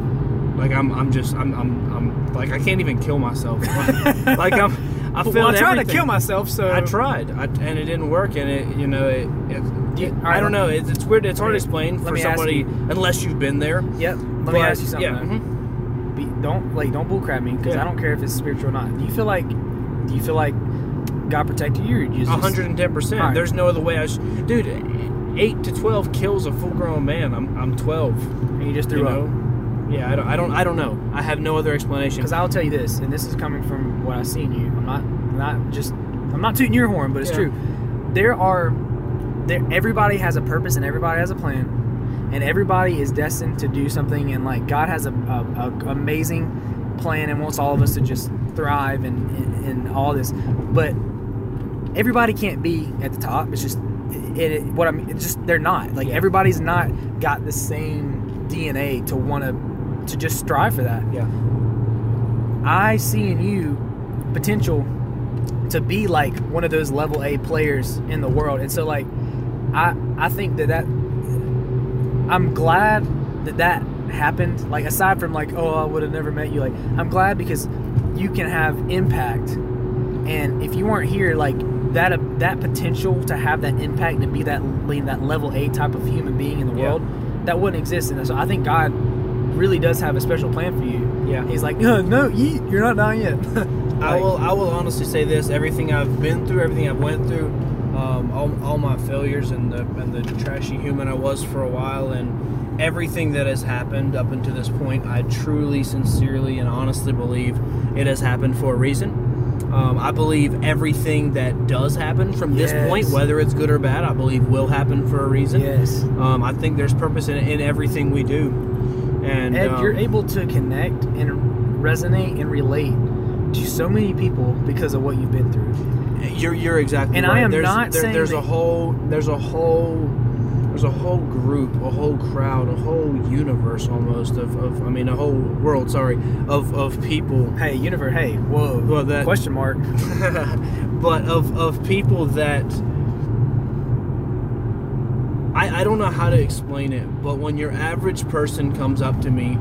Like I'm I'm just I'm I'm, I'm like I can't even kill myself. like I'm I failed well, I tried to kill myself, so I tried, I, and it didn't work. And it, you know, it. it, You- it- all right, I don't know. It's, it's weird. It's hard to explain let for me ask somebody you. unless you've been there. Yep. Let me ask you something. Yeah. mhm. Be, don't like don't bullcrap me because Yeah. I don't care if it's spiritual or not. Do you feel like do you feel like God protected you? Or you just, A hundred and ten percent. There's no other way. I sh- dude, eight to twelve kills a full-grown man. I'm I'm twelve. and you just threw You up. know? Yeah, I don't, I don't I don't know. I have no other explanation. Because I'll tell you this, and this is coming from what I've seen you. I'm not not just I'm not tooting your horn, but it's Yeah. true. There are everybody has a purpose and everybody has a plan, and everybody is destined to do something. And like God has a, a, a amazing plan and wants all of us to just thrive and and, and all this, but everybody can't be at the top. It's just it, it, what I mean. It's just they're not like Yeah. everybody's not got the same DNA to want to to just strive for that. yeah. I see in you potential to be like one of those level A players in the world. And so like I I think that that I'm glad that that happened. Like aside from like oh I would have never met you like I'm glad because you can have impact. And if you weren't here like that uh, that potential to have that impact and be that that level A type of human being in the Yeah. world that wouldn't exist. And so I think God really does have a special plan for you. Yeah. He's like, no, no, you, you're not dying yet. I will. I will honestly say this: everything I've been through, everything I've went through, um, all, all my failures, and the and the trashy human I was for a while, and everything that has happened up until this point, I truly, sincerely, and honestly believe it has happened for a reason. Um, I believe everything that does happen from this Yes. point, whether it's good or bad, I believe will happen for a reason. Yes. Um, I think there's purpose in, in everything we do. And Ed, um, you're able to connect and resonate and relate to so many people because of what you've been through. You're you're exactly And right. I am there's, not there- saying there's a whole there's a whole there's a whole group, a whole crowd, a whole universe almost of, of I mean a whole world, sorry, of of people Hey, universe. Hey, whoa. Well, that- question mark. but of of people that I, I don't know how to explain it, but when your average person comes up to me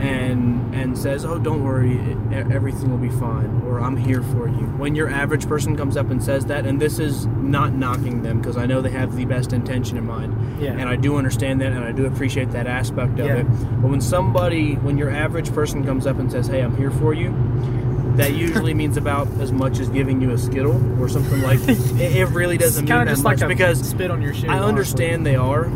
and and says, "Oh, don't worry, everything will be fine," or "I'm here for you," when your average person comes up and says that, and this is not knocking them because I know they have the best intention in mind, Yeah. and I do understand that, and I do appreciate that aspect of Yeah. it. But when somebody, when your average person comes up and says, "Hey, I'm here for you," that usually means about as much as giving you a skittle or something like. it, it really doesn't It's mean that just much like a because spit on your shoe. I honestly. understand they are,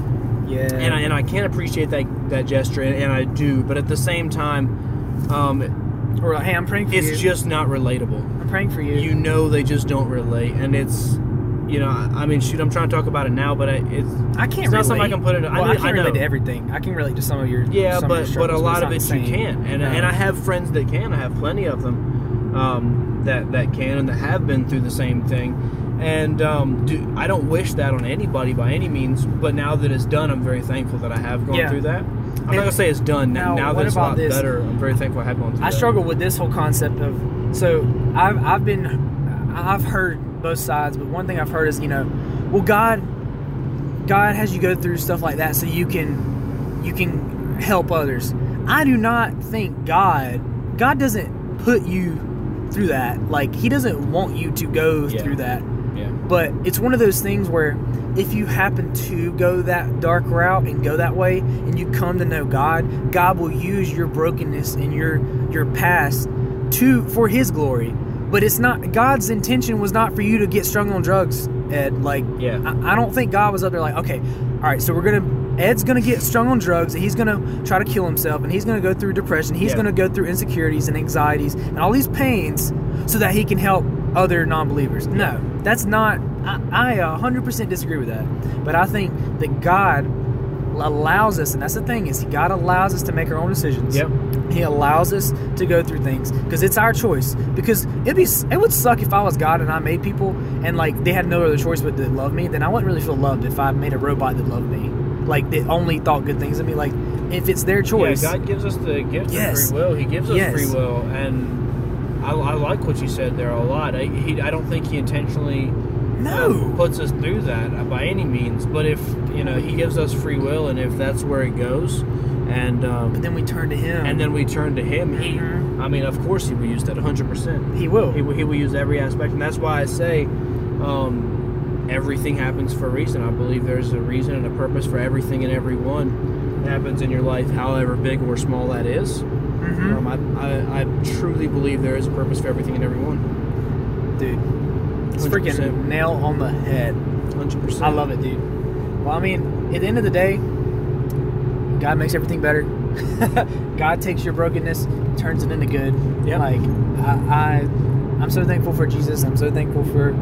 Yeah. and I, and I can appreciate that that gesture, and, and I do. But at the same time, um, or hey, I'm praying for it's you. just not relatable. I'm praying for you. You know, they just don't relate, and it's. You know, I I mean, shoot, I'm trying to talk about it now, but I, it's I can't it's not something I can put it- I Well, know- I can't I relate to everything. I can relate to some of your. Yeah, of your but but a lot it's of it you same. can, and No. and I have friends that can. I have plenty of them um, that that can and that have been through the same thing. And um, do, I don't wish that on anybody by any means. But now that it's done, I'm very thankful that I have gone Yeah. through that. I'm not gonna say it's done now. Now, Now, that it's a lot this? better, I'm very thankful I have gone through. I that. struggle with this whole concept of so I've I've been I've heard both sides, but one thing I've heard is you know, well God God has you go through stuff like that so you can you can help others. I do not think God God doesn't put you through that. Like he doesn't want you to go Yeah. through that. But it's one of those things where if you happen to go that dark route and go that way and you come to know God, God will use your brokenness and your your past to for his glory. But it's not God's intention was not for you to get strung on drugs, Ed. Like Yeah. I, I don't think God was up there like, okay, all right, so we're gonna Ed's gonna get strung on drugs and he's gonna try to kill himself and he's gonna go through depression, he's Yeah. gonna go through insecurities and anxieties and all these pains so that he can help other non-believers. No, that's not. I, I uh, 100% disagree with that. But I think that God allows us, and that's the thing is, God allows us to make our own decisions. Yep. He allows us to go through things because it's our choice. Because it'd be it would suck if I was God and I made people and like they had no other choice but to love me. Then I wouldn't really feel loved if I made a robot that loved me. Like they only thought good things of me. Like if it's their choice. Yeah, God gives us the gift Yes. of free will. He gives us Yes. free will, and I, I like what you said there a lot. I, he, I don't think he intentionally no. um, puts us through that by any means. But if you know, he gives us free will, and if that's where it goes, and um, but then we turn to Him. and then we turn to him, he, Mhm. I mean, of course, he will use that 100. percent He will. He, will- he will use every aspect, and that's why I say. Um, Everything happens for a reason. I believe there's a reason and a purpose for everything and everyone that happens in your life, however big or small that is. Mhm. Um, I, I, I truly believe there is a purpose for everything and everyone. dude. It's freaking 100%. nail on the head. 100%. I love it, dude. Well, I mean, at the end of the day, God makes everything better. God takes your brokenness, turns it into good. Yep. Like I, I, I'm so thankful for Jesus. I'm so thankful for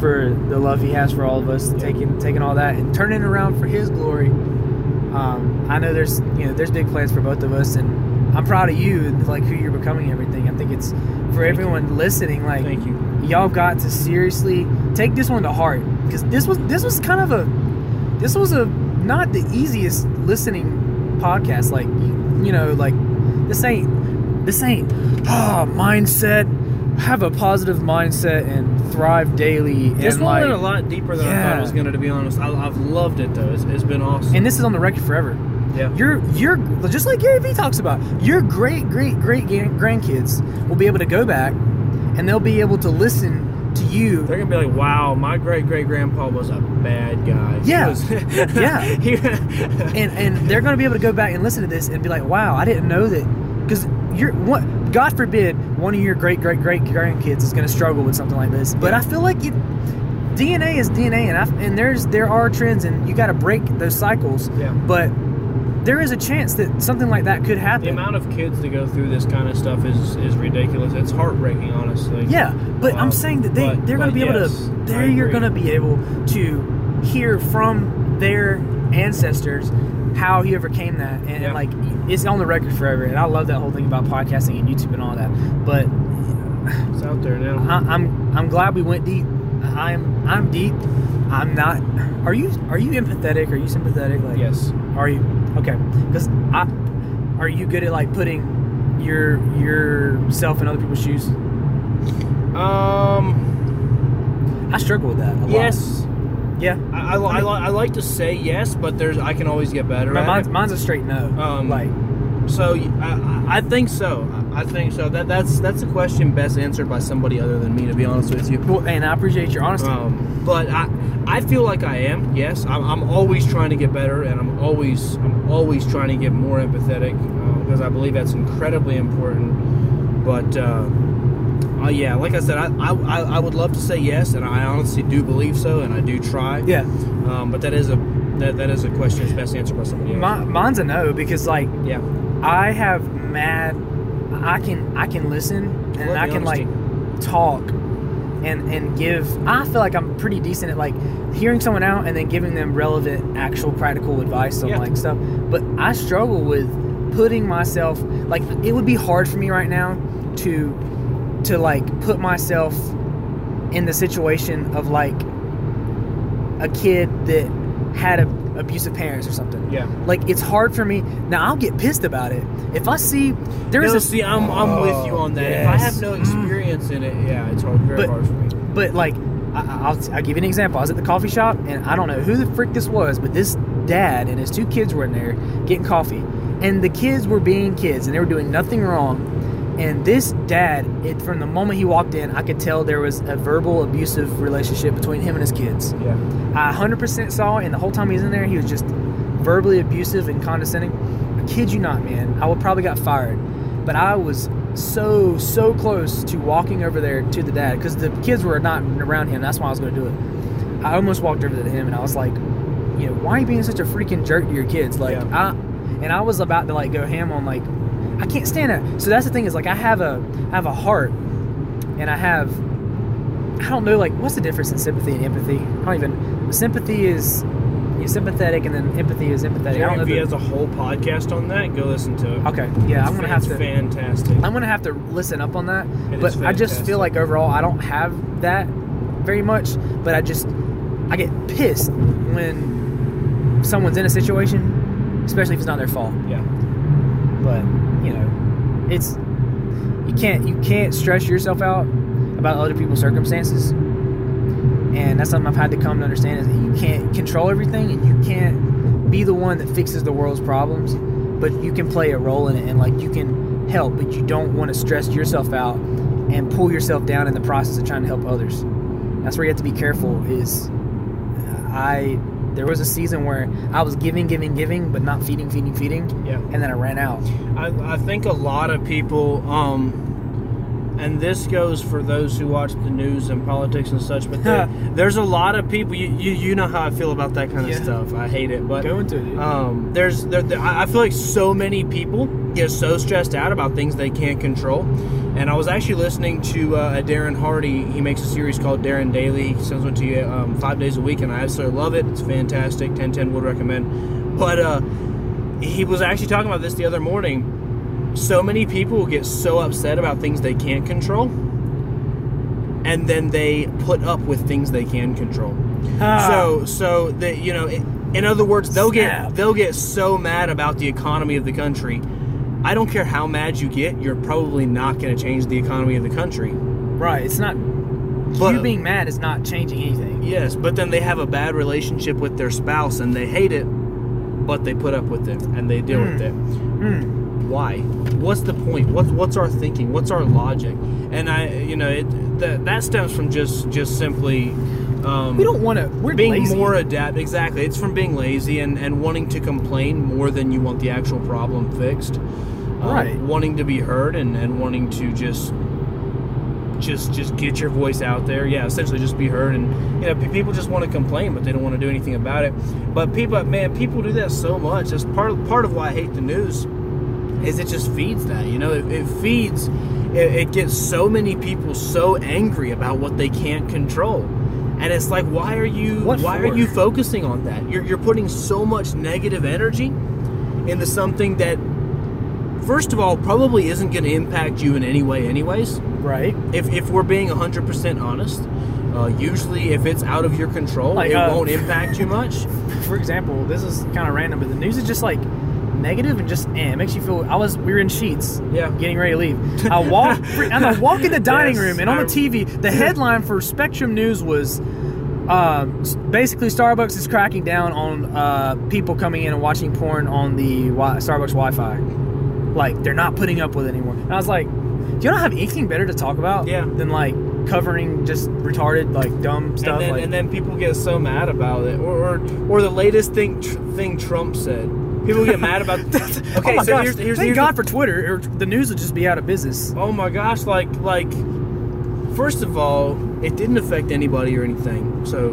for the love He has for all of us, taking taking all that and turning it around for His glory. Um, I know there's you know there's big plans for both of us, and I'm proud of you and like who you're becoming. Everything. I think it's for everyone listening. Like Thank you. y'all got to seriously take this one to heart because this was this was kind of a this was a not the easiest listening podcast like you, you know like this ain't this ain't ah mindset have a positive mindset and thrive daily This and one like went a lot deeper than I thought Yeah. it was going to, to be honest. I, I've loved it, though. It's, it's been awesome. and this is on the record forever yeah. your your just like Gary Vee talks about your great great great grandkids will be able to go back and they'll be able to listen to you They're to be like, wow, my great great grandpa was a bad guy. Yeah. was- Yeah. And and they're to be able to go back and listen to this and be like, "Wow, I didn't know that." Because you're what? God forbid one of your great great great grandkids is going to struggle with something like this. But I feel like it, DNA is DNA, and I, and there's there are trends, and you got to break those cycles. Yeah. But there is a chance that something like that could happen. the amount of kids that go through this kind of stuff is, is ridiculous. It's heartbreaking, honestly. Yeah, but I'm Um, saying that they but- they're going to be able to I there you're going to be able to hear from their ancestors how he overcame that and, Yeah. like it's on the record forever and I love that whole thing about podcasting and YouTube and all that but It's out there now. I, I'm I'm glad we went deep I'm I'm deep I'm not are you are you empathetic are you sympathetic like yes. are you okay because I are you good at like putting your yourself in other people's shoes Um. I struggle with that a lot. Yes. yeah I, I, I, li- I like to say yes, but there's I can always get better. Mine's, mine's a straight no. Um, like, So I, I think so. I think so. That that's that's a question best answered by somebody other than me, to be honest with you. well, and I appreciate your honesty. Um, but I I feel like I am. Yes, I'm, I'm always trying to get better, and I'm always I'm always trying to get more empathetic because I believe that's incredibly important. But uh, uh, yeah, like I said, I, I I would love to say yes, and I honestly do believe so, and I do try. Yeah, Um, but that is a that, that is a question that's best answered by somebody else. my, mine's a no because like yeah. I have mad. I can I can listen and I can honesty. like talk and and give. I feel like I'm pretty decent at like hearing someone out and then giving them relevant, actual, practical advice on Yeah. like stuff. But I struggle with putting myself like it would be hard for me right now to to like put myself in the situation of like a kid that had a, abusive parents or something. Yeah. Like it's hard for me. Now I'll get pissed about it if I see there's no, a see, I'm, I'm with you on that. If I have no experience in it, yeah, it's hard, very But- hard for me. But like, I, I'll, I'll give you an example. I was at the coffee shop, and I don't know who the frick this was, but this dad and his two kids were in there getting coffee, and the kids were being kids, and they were doing nothing wrong. And this dad, it, from the moment he walked in, I could tell there was a verbal abusive relationship between him and his kids. Yeah. I 100% saw it, and the whole time he was in there, he was just verbally abusive and condescending. I kid you not, man. I would probably got fired, but I was so so close to walking over there to the dad because the kids were not around him. That's why I was going to do it. I almost walked over to him, and I was like, you know, why are you being such a freaking jerk to your kids? Like, Yeah. I and I was about to like go ham on like, I can't stand it. So that's the thing is like I have a I have a heart, and I have I don't know, like, what's the difference in sympathy and empathy? I don't even. Sympathy is sympathetic, and then empathy is empathetic. I don't know. V the- has a whole podcast on that. Go listen to it. okay, yeah, I'm gonna have to. Fantastic. I'm gonna have to listen up on that. It but I just feel like overall I don't have that very much. But I just I get pissed when someone's in a situation, especially if it's not their fault. yeah. But you know, it's you can't you can't stress yourself out about other people's circumstances, and that's something I've had to come to understand is that you can't control everything, and you can't be the one that fixes the world's problems, but you can play a role in it, and like you can help, but you don't want to stress yourself out and pull yourself down in the process of trying to help others. That's where you have to be careful. Is I there was a season where I was giving, giving, giving, but not feeding, feeding, feeding, Yeah. and then I ran out. I, I think a lot of people, um, and this goes for those who watch the news and politics and such, but there, there's a lot of people. You, you you know how I feel about that kind of Yeah. stuff. I hate it, but Go into it. um, there's there, there- I feel like so many people get so stressed out about things they can't control. And I was actually listening to uh, a Darren Hardy. He makes a series called Darren Daily. He sends one to you um, five days a week, and I absolutely love it. It's fantastic. 1010 would recommend. But uh, he was actually talking about this the other morning. So many people get so upset about things they can't control, and then they put up with things they can control. Ah. So, so that you know, in other words, they'll Snap. get they'll get so mad about the economy of the country. I don't care how mad you get, you're probably not going to change the economy of the country. right. It's not. But- you being mad is not changing anything. Yes, but then they have a bad relationship with their spouse and they hate it, but they put up with it and they deal with it. Hmm. Why? What's the point? What's what's our thinking? What's our logic? And I, you know, it that that stems from just just simply. Um, We don't want to. We're being lazy. more adapt exactly it's from being lazy and, and wanting to complain more than you want the actual problem fixed Um, Right. wanting to be heard and, and wanting to just just just get your voice out there yeah essentially just be heard and you know pe- people just want to complain but they don't want to do anything about it but people man people do that so much that's part of, part of why i hate the news is it just feeds that you know? It, it feeds it, it gets so many people so angry about what they can't control. And it's like why are you What why for? are you focusing on that? You're, you're putting so much negative energy into something that first of all probably isn't going to impact you in any way anyways. Right. if, if we're being 100% honest uh, usually if it's out of your control Like, it uh, won't impact you much. For example, this is kind of random, but the news is just like negative and just eh, it makes you feel. I was we were in Sheetz, Yeah. getting ready to leave. I walk and I walk in the dining Yes, room, and on the TV, the headline for Spectrum News was. Um, basically, Starbucks is cracking down on uh, people coming in and watching porn on the wi- Starbucks Wi-Fi. Like they're not putting up with it anymore. And I was like, "Do you not have anything better to talk about Yeah. than like covering just retarded, like dumb stuff?" and then, like, and then people get so mad about it, or or, or the latest thing tr- thing Trump said. People get mad about. okay, oh so gosh, here's here's, thank here's God for Twitter, or the news would just be out of business. oh my gosh, like like First of all, it didn't affect anybody or anything. So,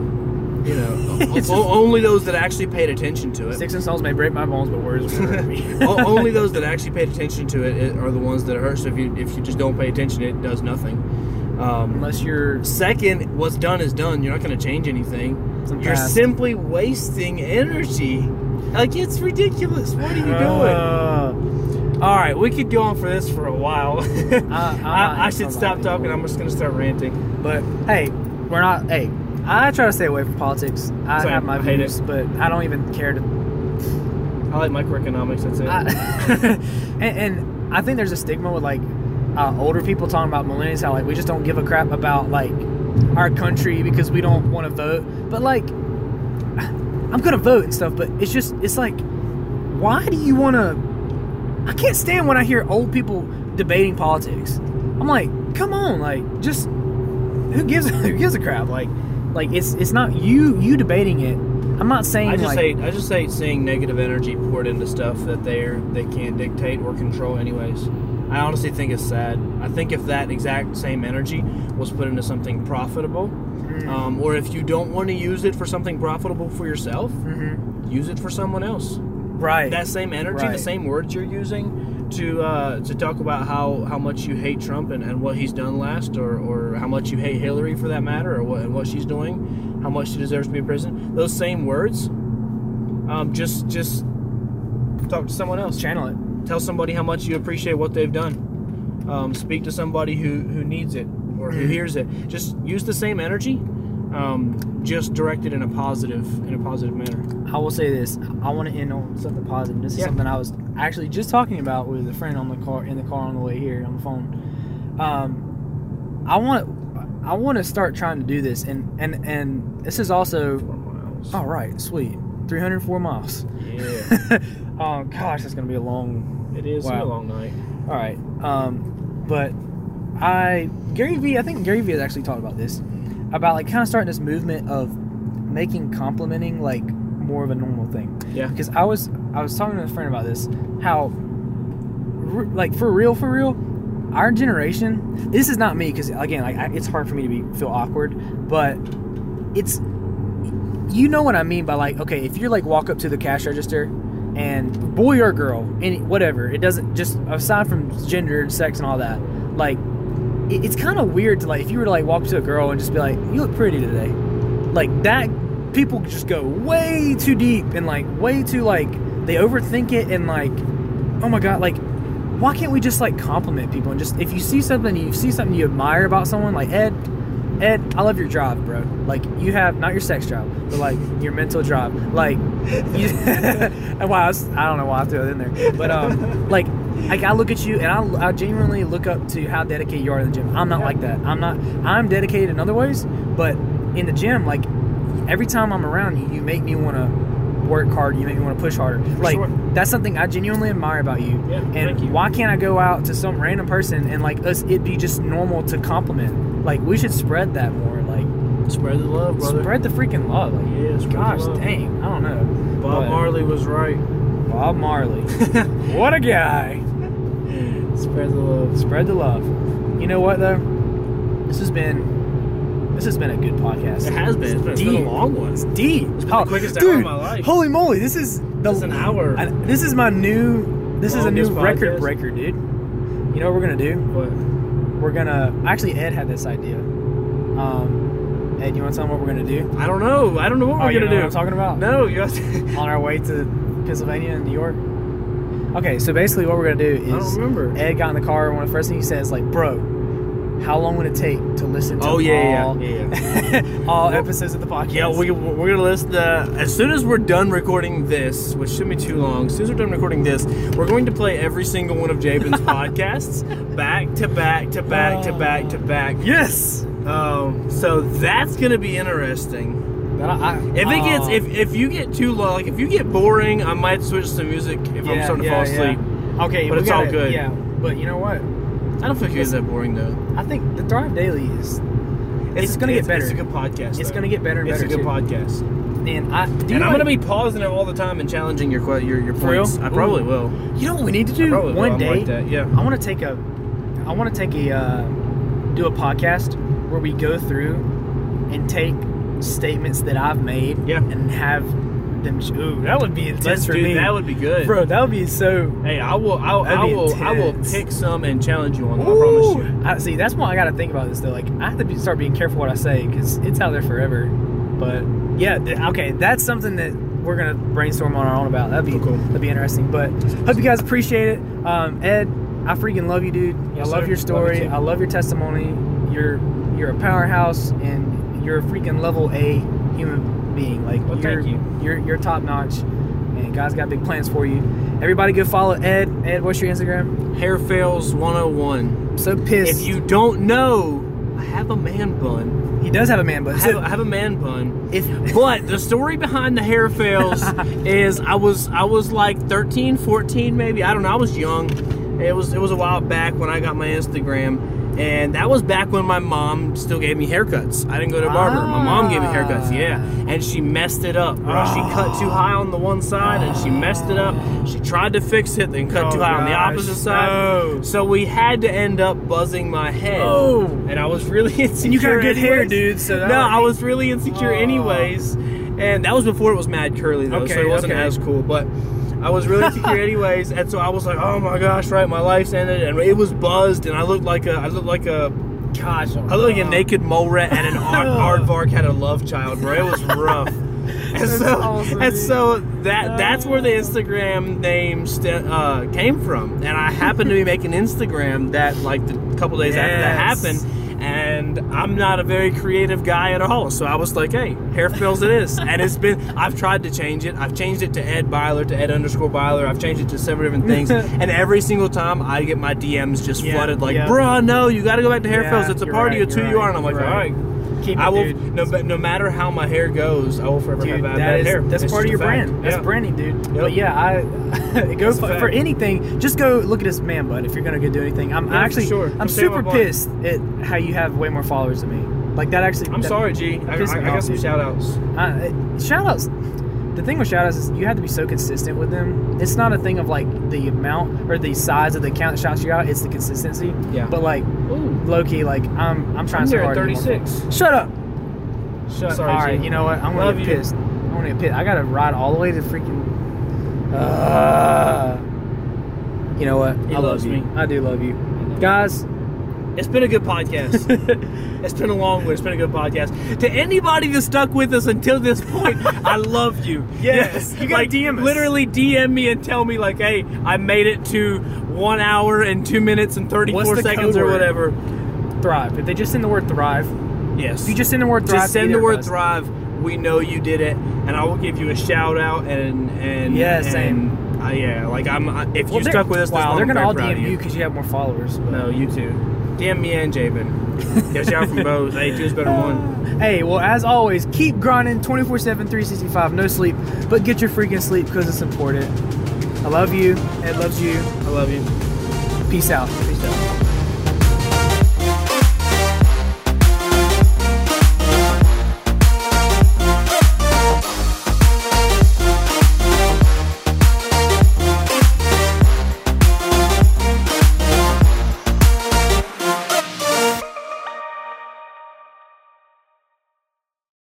you know, o- o- only those that actually paid attention to it. And stones may break my bones, but words will hurt me. O- only those that actually paid attention to it are the ones that it hurts. So if you if you just don't pay attention, it does nothing. Um, Unless you're second, what's done is done. You're not going to change anything. You're past- simply wasting energy. Like it's ridiculous. What are you doing? Uh, All right, we could go on for this for a while. I'm I, I should stop talking. I'm just going to start ranting. But hey, we're not. Hey, I try to stay away from politics. I Same. have my I hate views, it. but I don't even care to. I like microeconomics. That's it. I, and, and I think there's a stigma with like uh, older people talking about millennials, how like we just don't give a crap about like our country because we don't want to vote. But like, I'm gonna vote and stuff. But it's just it's like, why do you want to? I can't stand when I hear old people debating politics. I'm like, come on, like just who gives who gives a crap? Like, like it's it's not you you debating it. I'm not saying I just like hate I just hate seeing negative energy poured into stuff that they're they can't dictate or control anyways. I honestly think it's sad. I think if that exact same energy was put into something profitable. Um, or if you don't want to use it for something profitable for yourself, Mhm. use it for someone else. right. That same energy, Right. the same words you're using to uh, to talk about how, how much you hate Trump and, and what he's done last, or, or how much you hate Hillary for that matter, or what and what she's doing, how much she deserves to be in prison. Those same words, um, just just talk to someone else. channel it. Tell somebody how much you appreciate what they've done. Um, speak to somebody who, who needs it who hears it. Just use the same energy, um, just direct it in a positive in a positive manner. I will say this. I want to end on something positive. This is Yeah. something I was actually just talking about with a friend on the car in the car on the way here on the phone. Um, I want I want to start trying to do this, and and and this is also all right. Sweet, three hundred four miles. Yeah. oh gosh, that's gonna be a long. It is Wow. a long night. All right. Um, but I Gary Vee. I think Gary Vee has actually talked about this about like kind of starting this movement of making complimenting like more of a normal thing. Yeah. because I was I was talking to a friend about this how like for real for real our generation this is not me because again like I, it's hard for me to be feel awkward but it's you know what I mean by like okay if you're like walk up to the cash register and boy or girl any whatever it doesn't just aside from gender and sex and all that like it's kind of weird to like if you were to like walk to a girl and just be like you look pretty today like that people just go way too deep and like way too like they overthink it and like oh my god like why can't we just like compliment people and just if you see something you see something you admire about someone like ed ed i love your drive bro. Like you have not your sex drive but like your mental drive like you, and wow I, was- I don't know why i threw it in there but um like like i look at you and I, I genuinely look up to how dedicated you are in the gym. I'm not like that. I'm not i'm dedicated in other ways but in the gym like every time i'm around you you make me want to work hard you make me want to push harder. Like sure. that's something i genuinely admire about you. Yeah, and you. why can't i go out to some random person and like us It'd be just normal to compliment? Like we should spread that more like Spread the love, brother. spread the freaking love like Yeah, gosh dang i don't know. Bob But- Marley was right. bob marley. What a guy Spread the love. spread the love you know what though this has been this has been a good podcast It has been. It's been, it's been a long one. It's deep. It's been the quickest hour of my life. Holy moly! This is the It's an hour. I- this is my new. This is a new Longest record breaker, dude. You know what we're gonna do? What? We're gonna actually Ed had this idea. Um, Ed, you want to tell him what we're gonna do? I don't know. I don't know what oh, we're you gonna know do. what I'm talking about? No, you have to. On our way to Pennsylvania and New York. Okay, so basically what we're gonna do is remember. Ed got in the car and one of the first things he says is like, "Bro, how long would it take to listen to Oh, yeah, all, yeah, yeah, all Well, episodes of the podcast?" Yeah, we, we're gonna list the. As soon as we're done recording this, which shouldn't be too long, as soon as we're done recording this, we're going to play every single one of Jabin's podcasts back to back to back to back to back. yes. Um, so that's gonna be interesting. But I, I, If it gets, oh. if, if you get too long, like if you get boring, I might switch to music if I'm Yeah, starting to yeah, fall asleep. yeah. Okay, But it's all gotta- good. Yeah, but you know what? I don't think it's that boring though. I think the Thrive Daily is It's gonna get better. It's a good podcast. it's though. gonna get better and better. It's a good too. podcast. And I do and I'm gonna be pausing it all the time and challenging your your your points. I probably Ooh. will. You know what we need to do will. one I'm day? like that. Yeah. I want to take a, I want to take a, uh, do a podcast where we go through and take statements that I've made Yeah. and have them. Ooh, that would be intense Let's for do me. that. Would be good, Bro, that would be so. Hey, I will. I, I will. I will pick some and challenge you on them. I promise you. I, see, that's why I got to think about this though. Like, I have to be, start being careful what I say because it's out there forever. But yeah, th- okay, that's something that we're gonna brainstorm on our own about. That'd be Cool. That'd be interesting. But hope you guys appreciate it. Um, Ed, I freaking love you, dude. Yes, I love sir. your story. Love you. I love your testimony. You're you're a powerhouse and you're a freaking level A human being. Like Well, you're thank you. you're you're top notch. And God's got big plans for you. Everybody go follow Ed. Ed, what's your Instagram? Hair fails 101. I'm so pissed. If you don't know, I have a man bun. he does have a man I bun. have, So I have a man bun. if But the story behind the hair fails is I was I was like 13, 14 maybe. I don't know. I was young. It was it was a while back when I got my Instagram. And that was back when my mom still gave me haircuts. I didn't go to a barber. My mom gave me ah. haircuts, yeah. And she messed it up. bro. She cut too ah. high on the one side and she messed it up. She tried to fix it, then cut Oh, too high on the opposite side. No. So we had to end up buzzing my head. Oh. And I was really insecure. And you got good hair, dude, so no, I was really insecure Oh. anyways. And that was before it was mad curly though, so Okay, it wasn't okay. as cool. But I was really insecure anyways, and so I was like, "Oh my gosh, right, my life's ended," and it was buzzed, and I looked like a, I looked like a, gosh, I looked like a naked mole rat, and an aard- aardvark had a love child, bro. It was rough. And so, awesome, and so that that's where the Instagram name st- uh, came from, and I happened to be making Instagram that like the couple days after that happened, and I'm not a very creative guy at all. So I was like, hey, hair fails it is. and it's been, I've tried to change it. I've changed it to Ed Byler, to Ed underscore Byler. I've changed it to several different things. and every single time I get my DMs just Yeah, flooded like, yeah. bruh, no, you got to go back to hair Yeah, fails. It's a party. right, it's who you're you are. And I'm like, you're all right. Keep it, I will, dude. no, no matter how my hair goes, I will forever Dude, have that is- hair. that's It's part of your a fact. brand. That's Yeah. branding, dude. Yep. But yeah, I go for, for anything. Just go look at this man bun if you're gonna go do anything. I'm Yeah, actually, sure. I'm super pissed at how you have way more followers than me. Like that actually. I'm that- sorry, G. I, I, I got some shout outs. Uh, shout outs. The thing with shout outs is you have to be so consistent with them. It's not a thing of like the amount or the size of the account that shouts you out. It's the consistency. Yeah. But like Ooh. low key, like I'm I'm trying I'm so here at hard. to get 36. Shut up. Shut. Sorry, All right. G. You know what? I'm gonna Love get you. pissed. I'm gonna get pissed. I gotta ride all the way to freaking. Uh, you know what? He I loves love you. me. I do love you, guys. It's been a good podcast. it's been a long one. It's been a good podcast. To anybody that stuck with us until this point, I love you. Yes, you gotta like, DM us. Literally DM me and tell me like, hey, I made it to one hour and two minutes and 34 What's the seconds or whatever. Thrive. If they just send the word thrive, Yes. if you just send the word thrive, just send the word thrive. We know you did it, and I will give you a shout out and and Yeah, and. Uh, yeah, like I'm. I- If Well, you stuck with us, this Wow, they're gonna all DM you because you have more followers. but- No, you too. DM me and Jabin. Get shout out from both. Hey, two's better than one. Hey, well, as always, keep grinding 24 7, 365, no sleep, but get your freaking sleep because it's important. I love you. Ed loves you. I love you. Peace out. Peace out.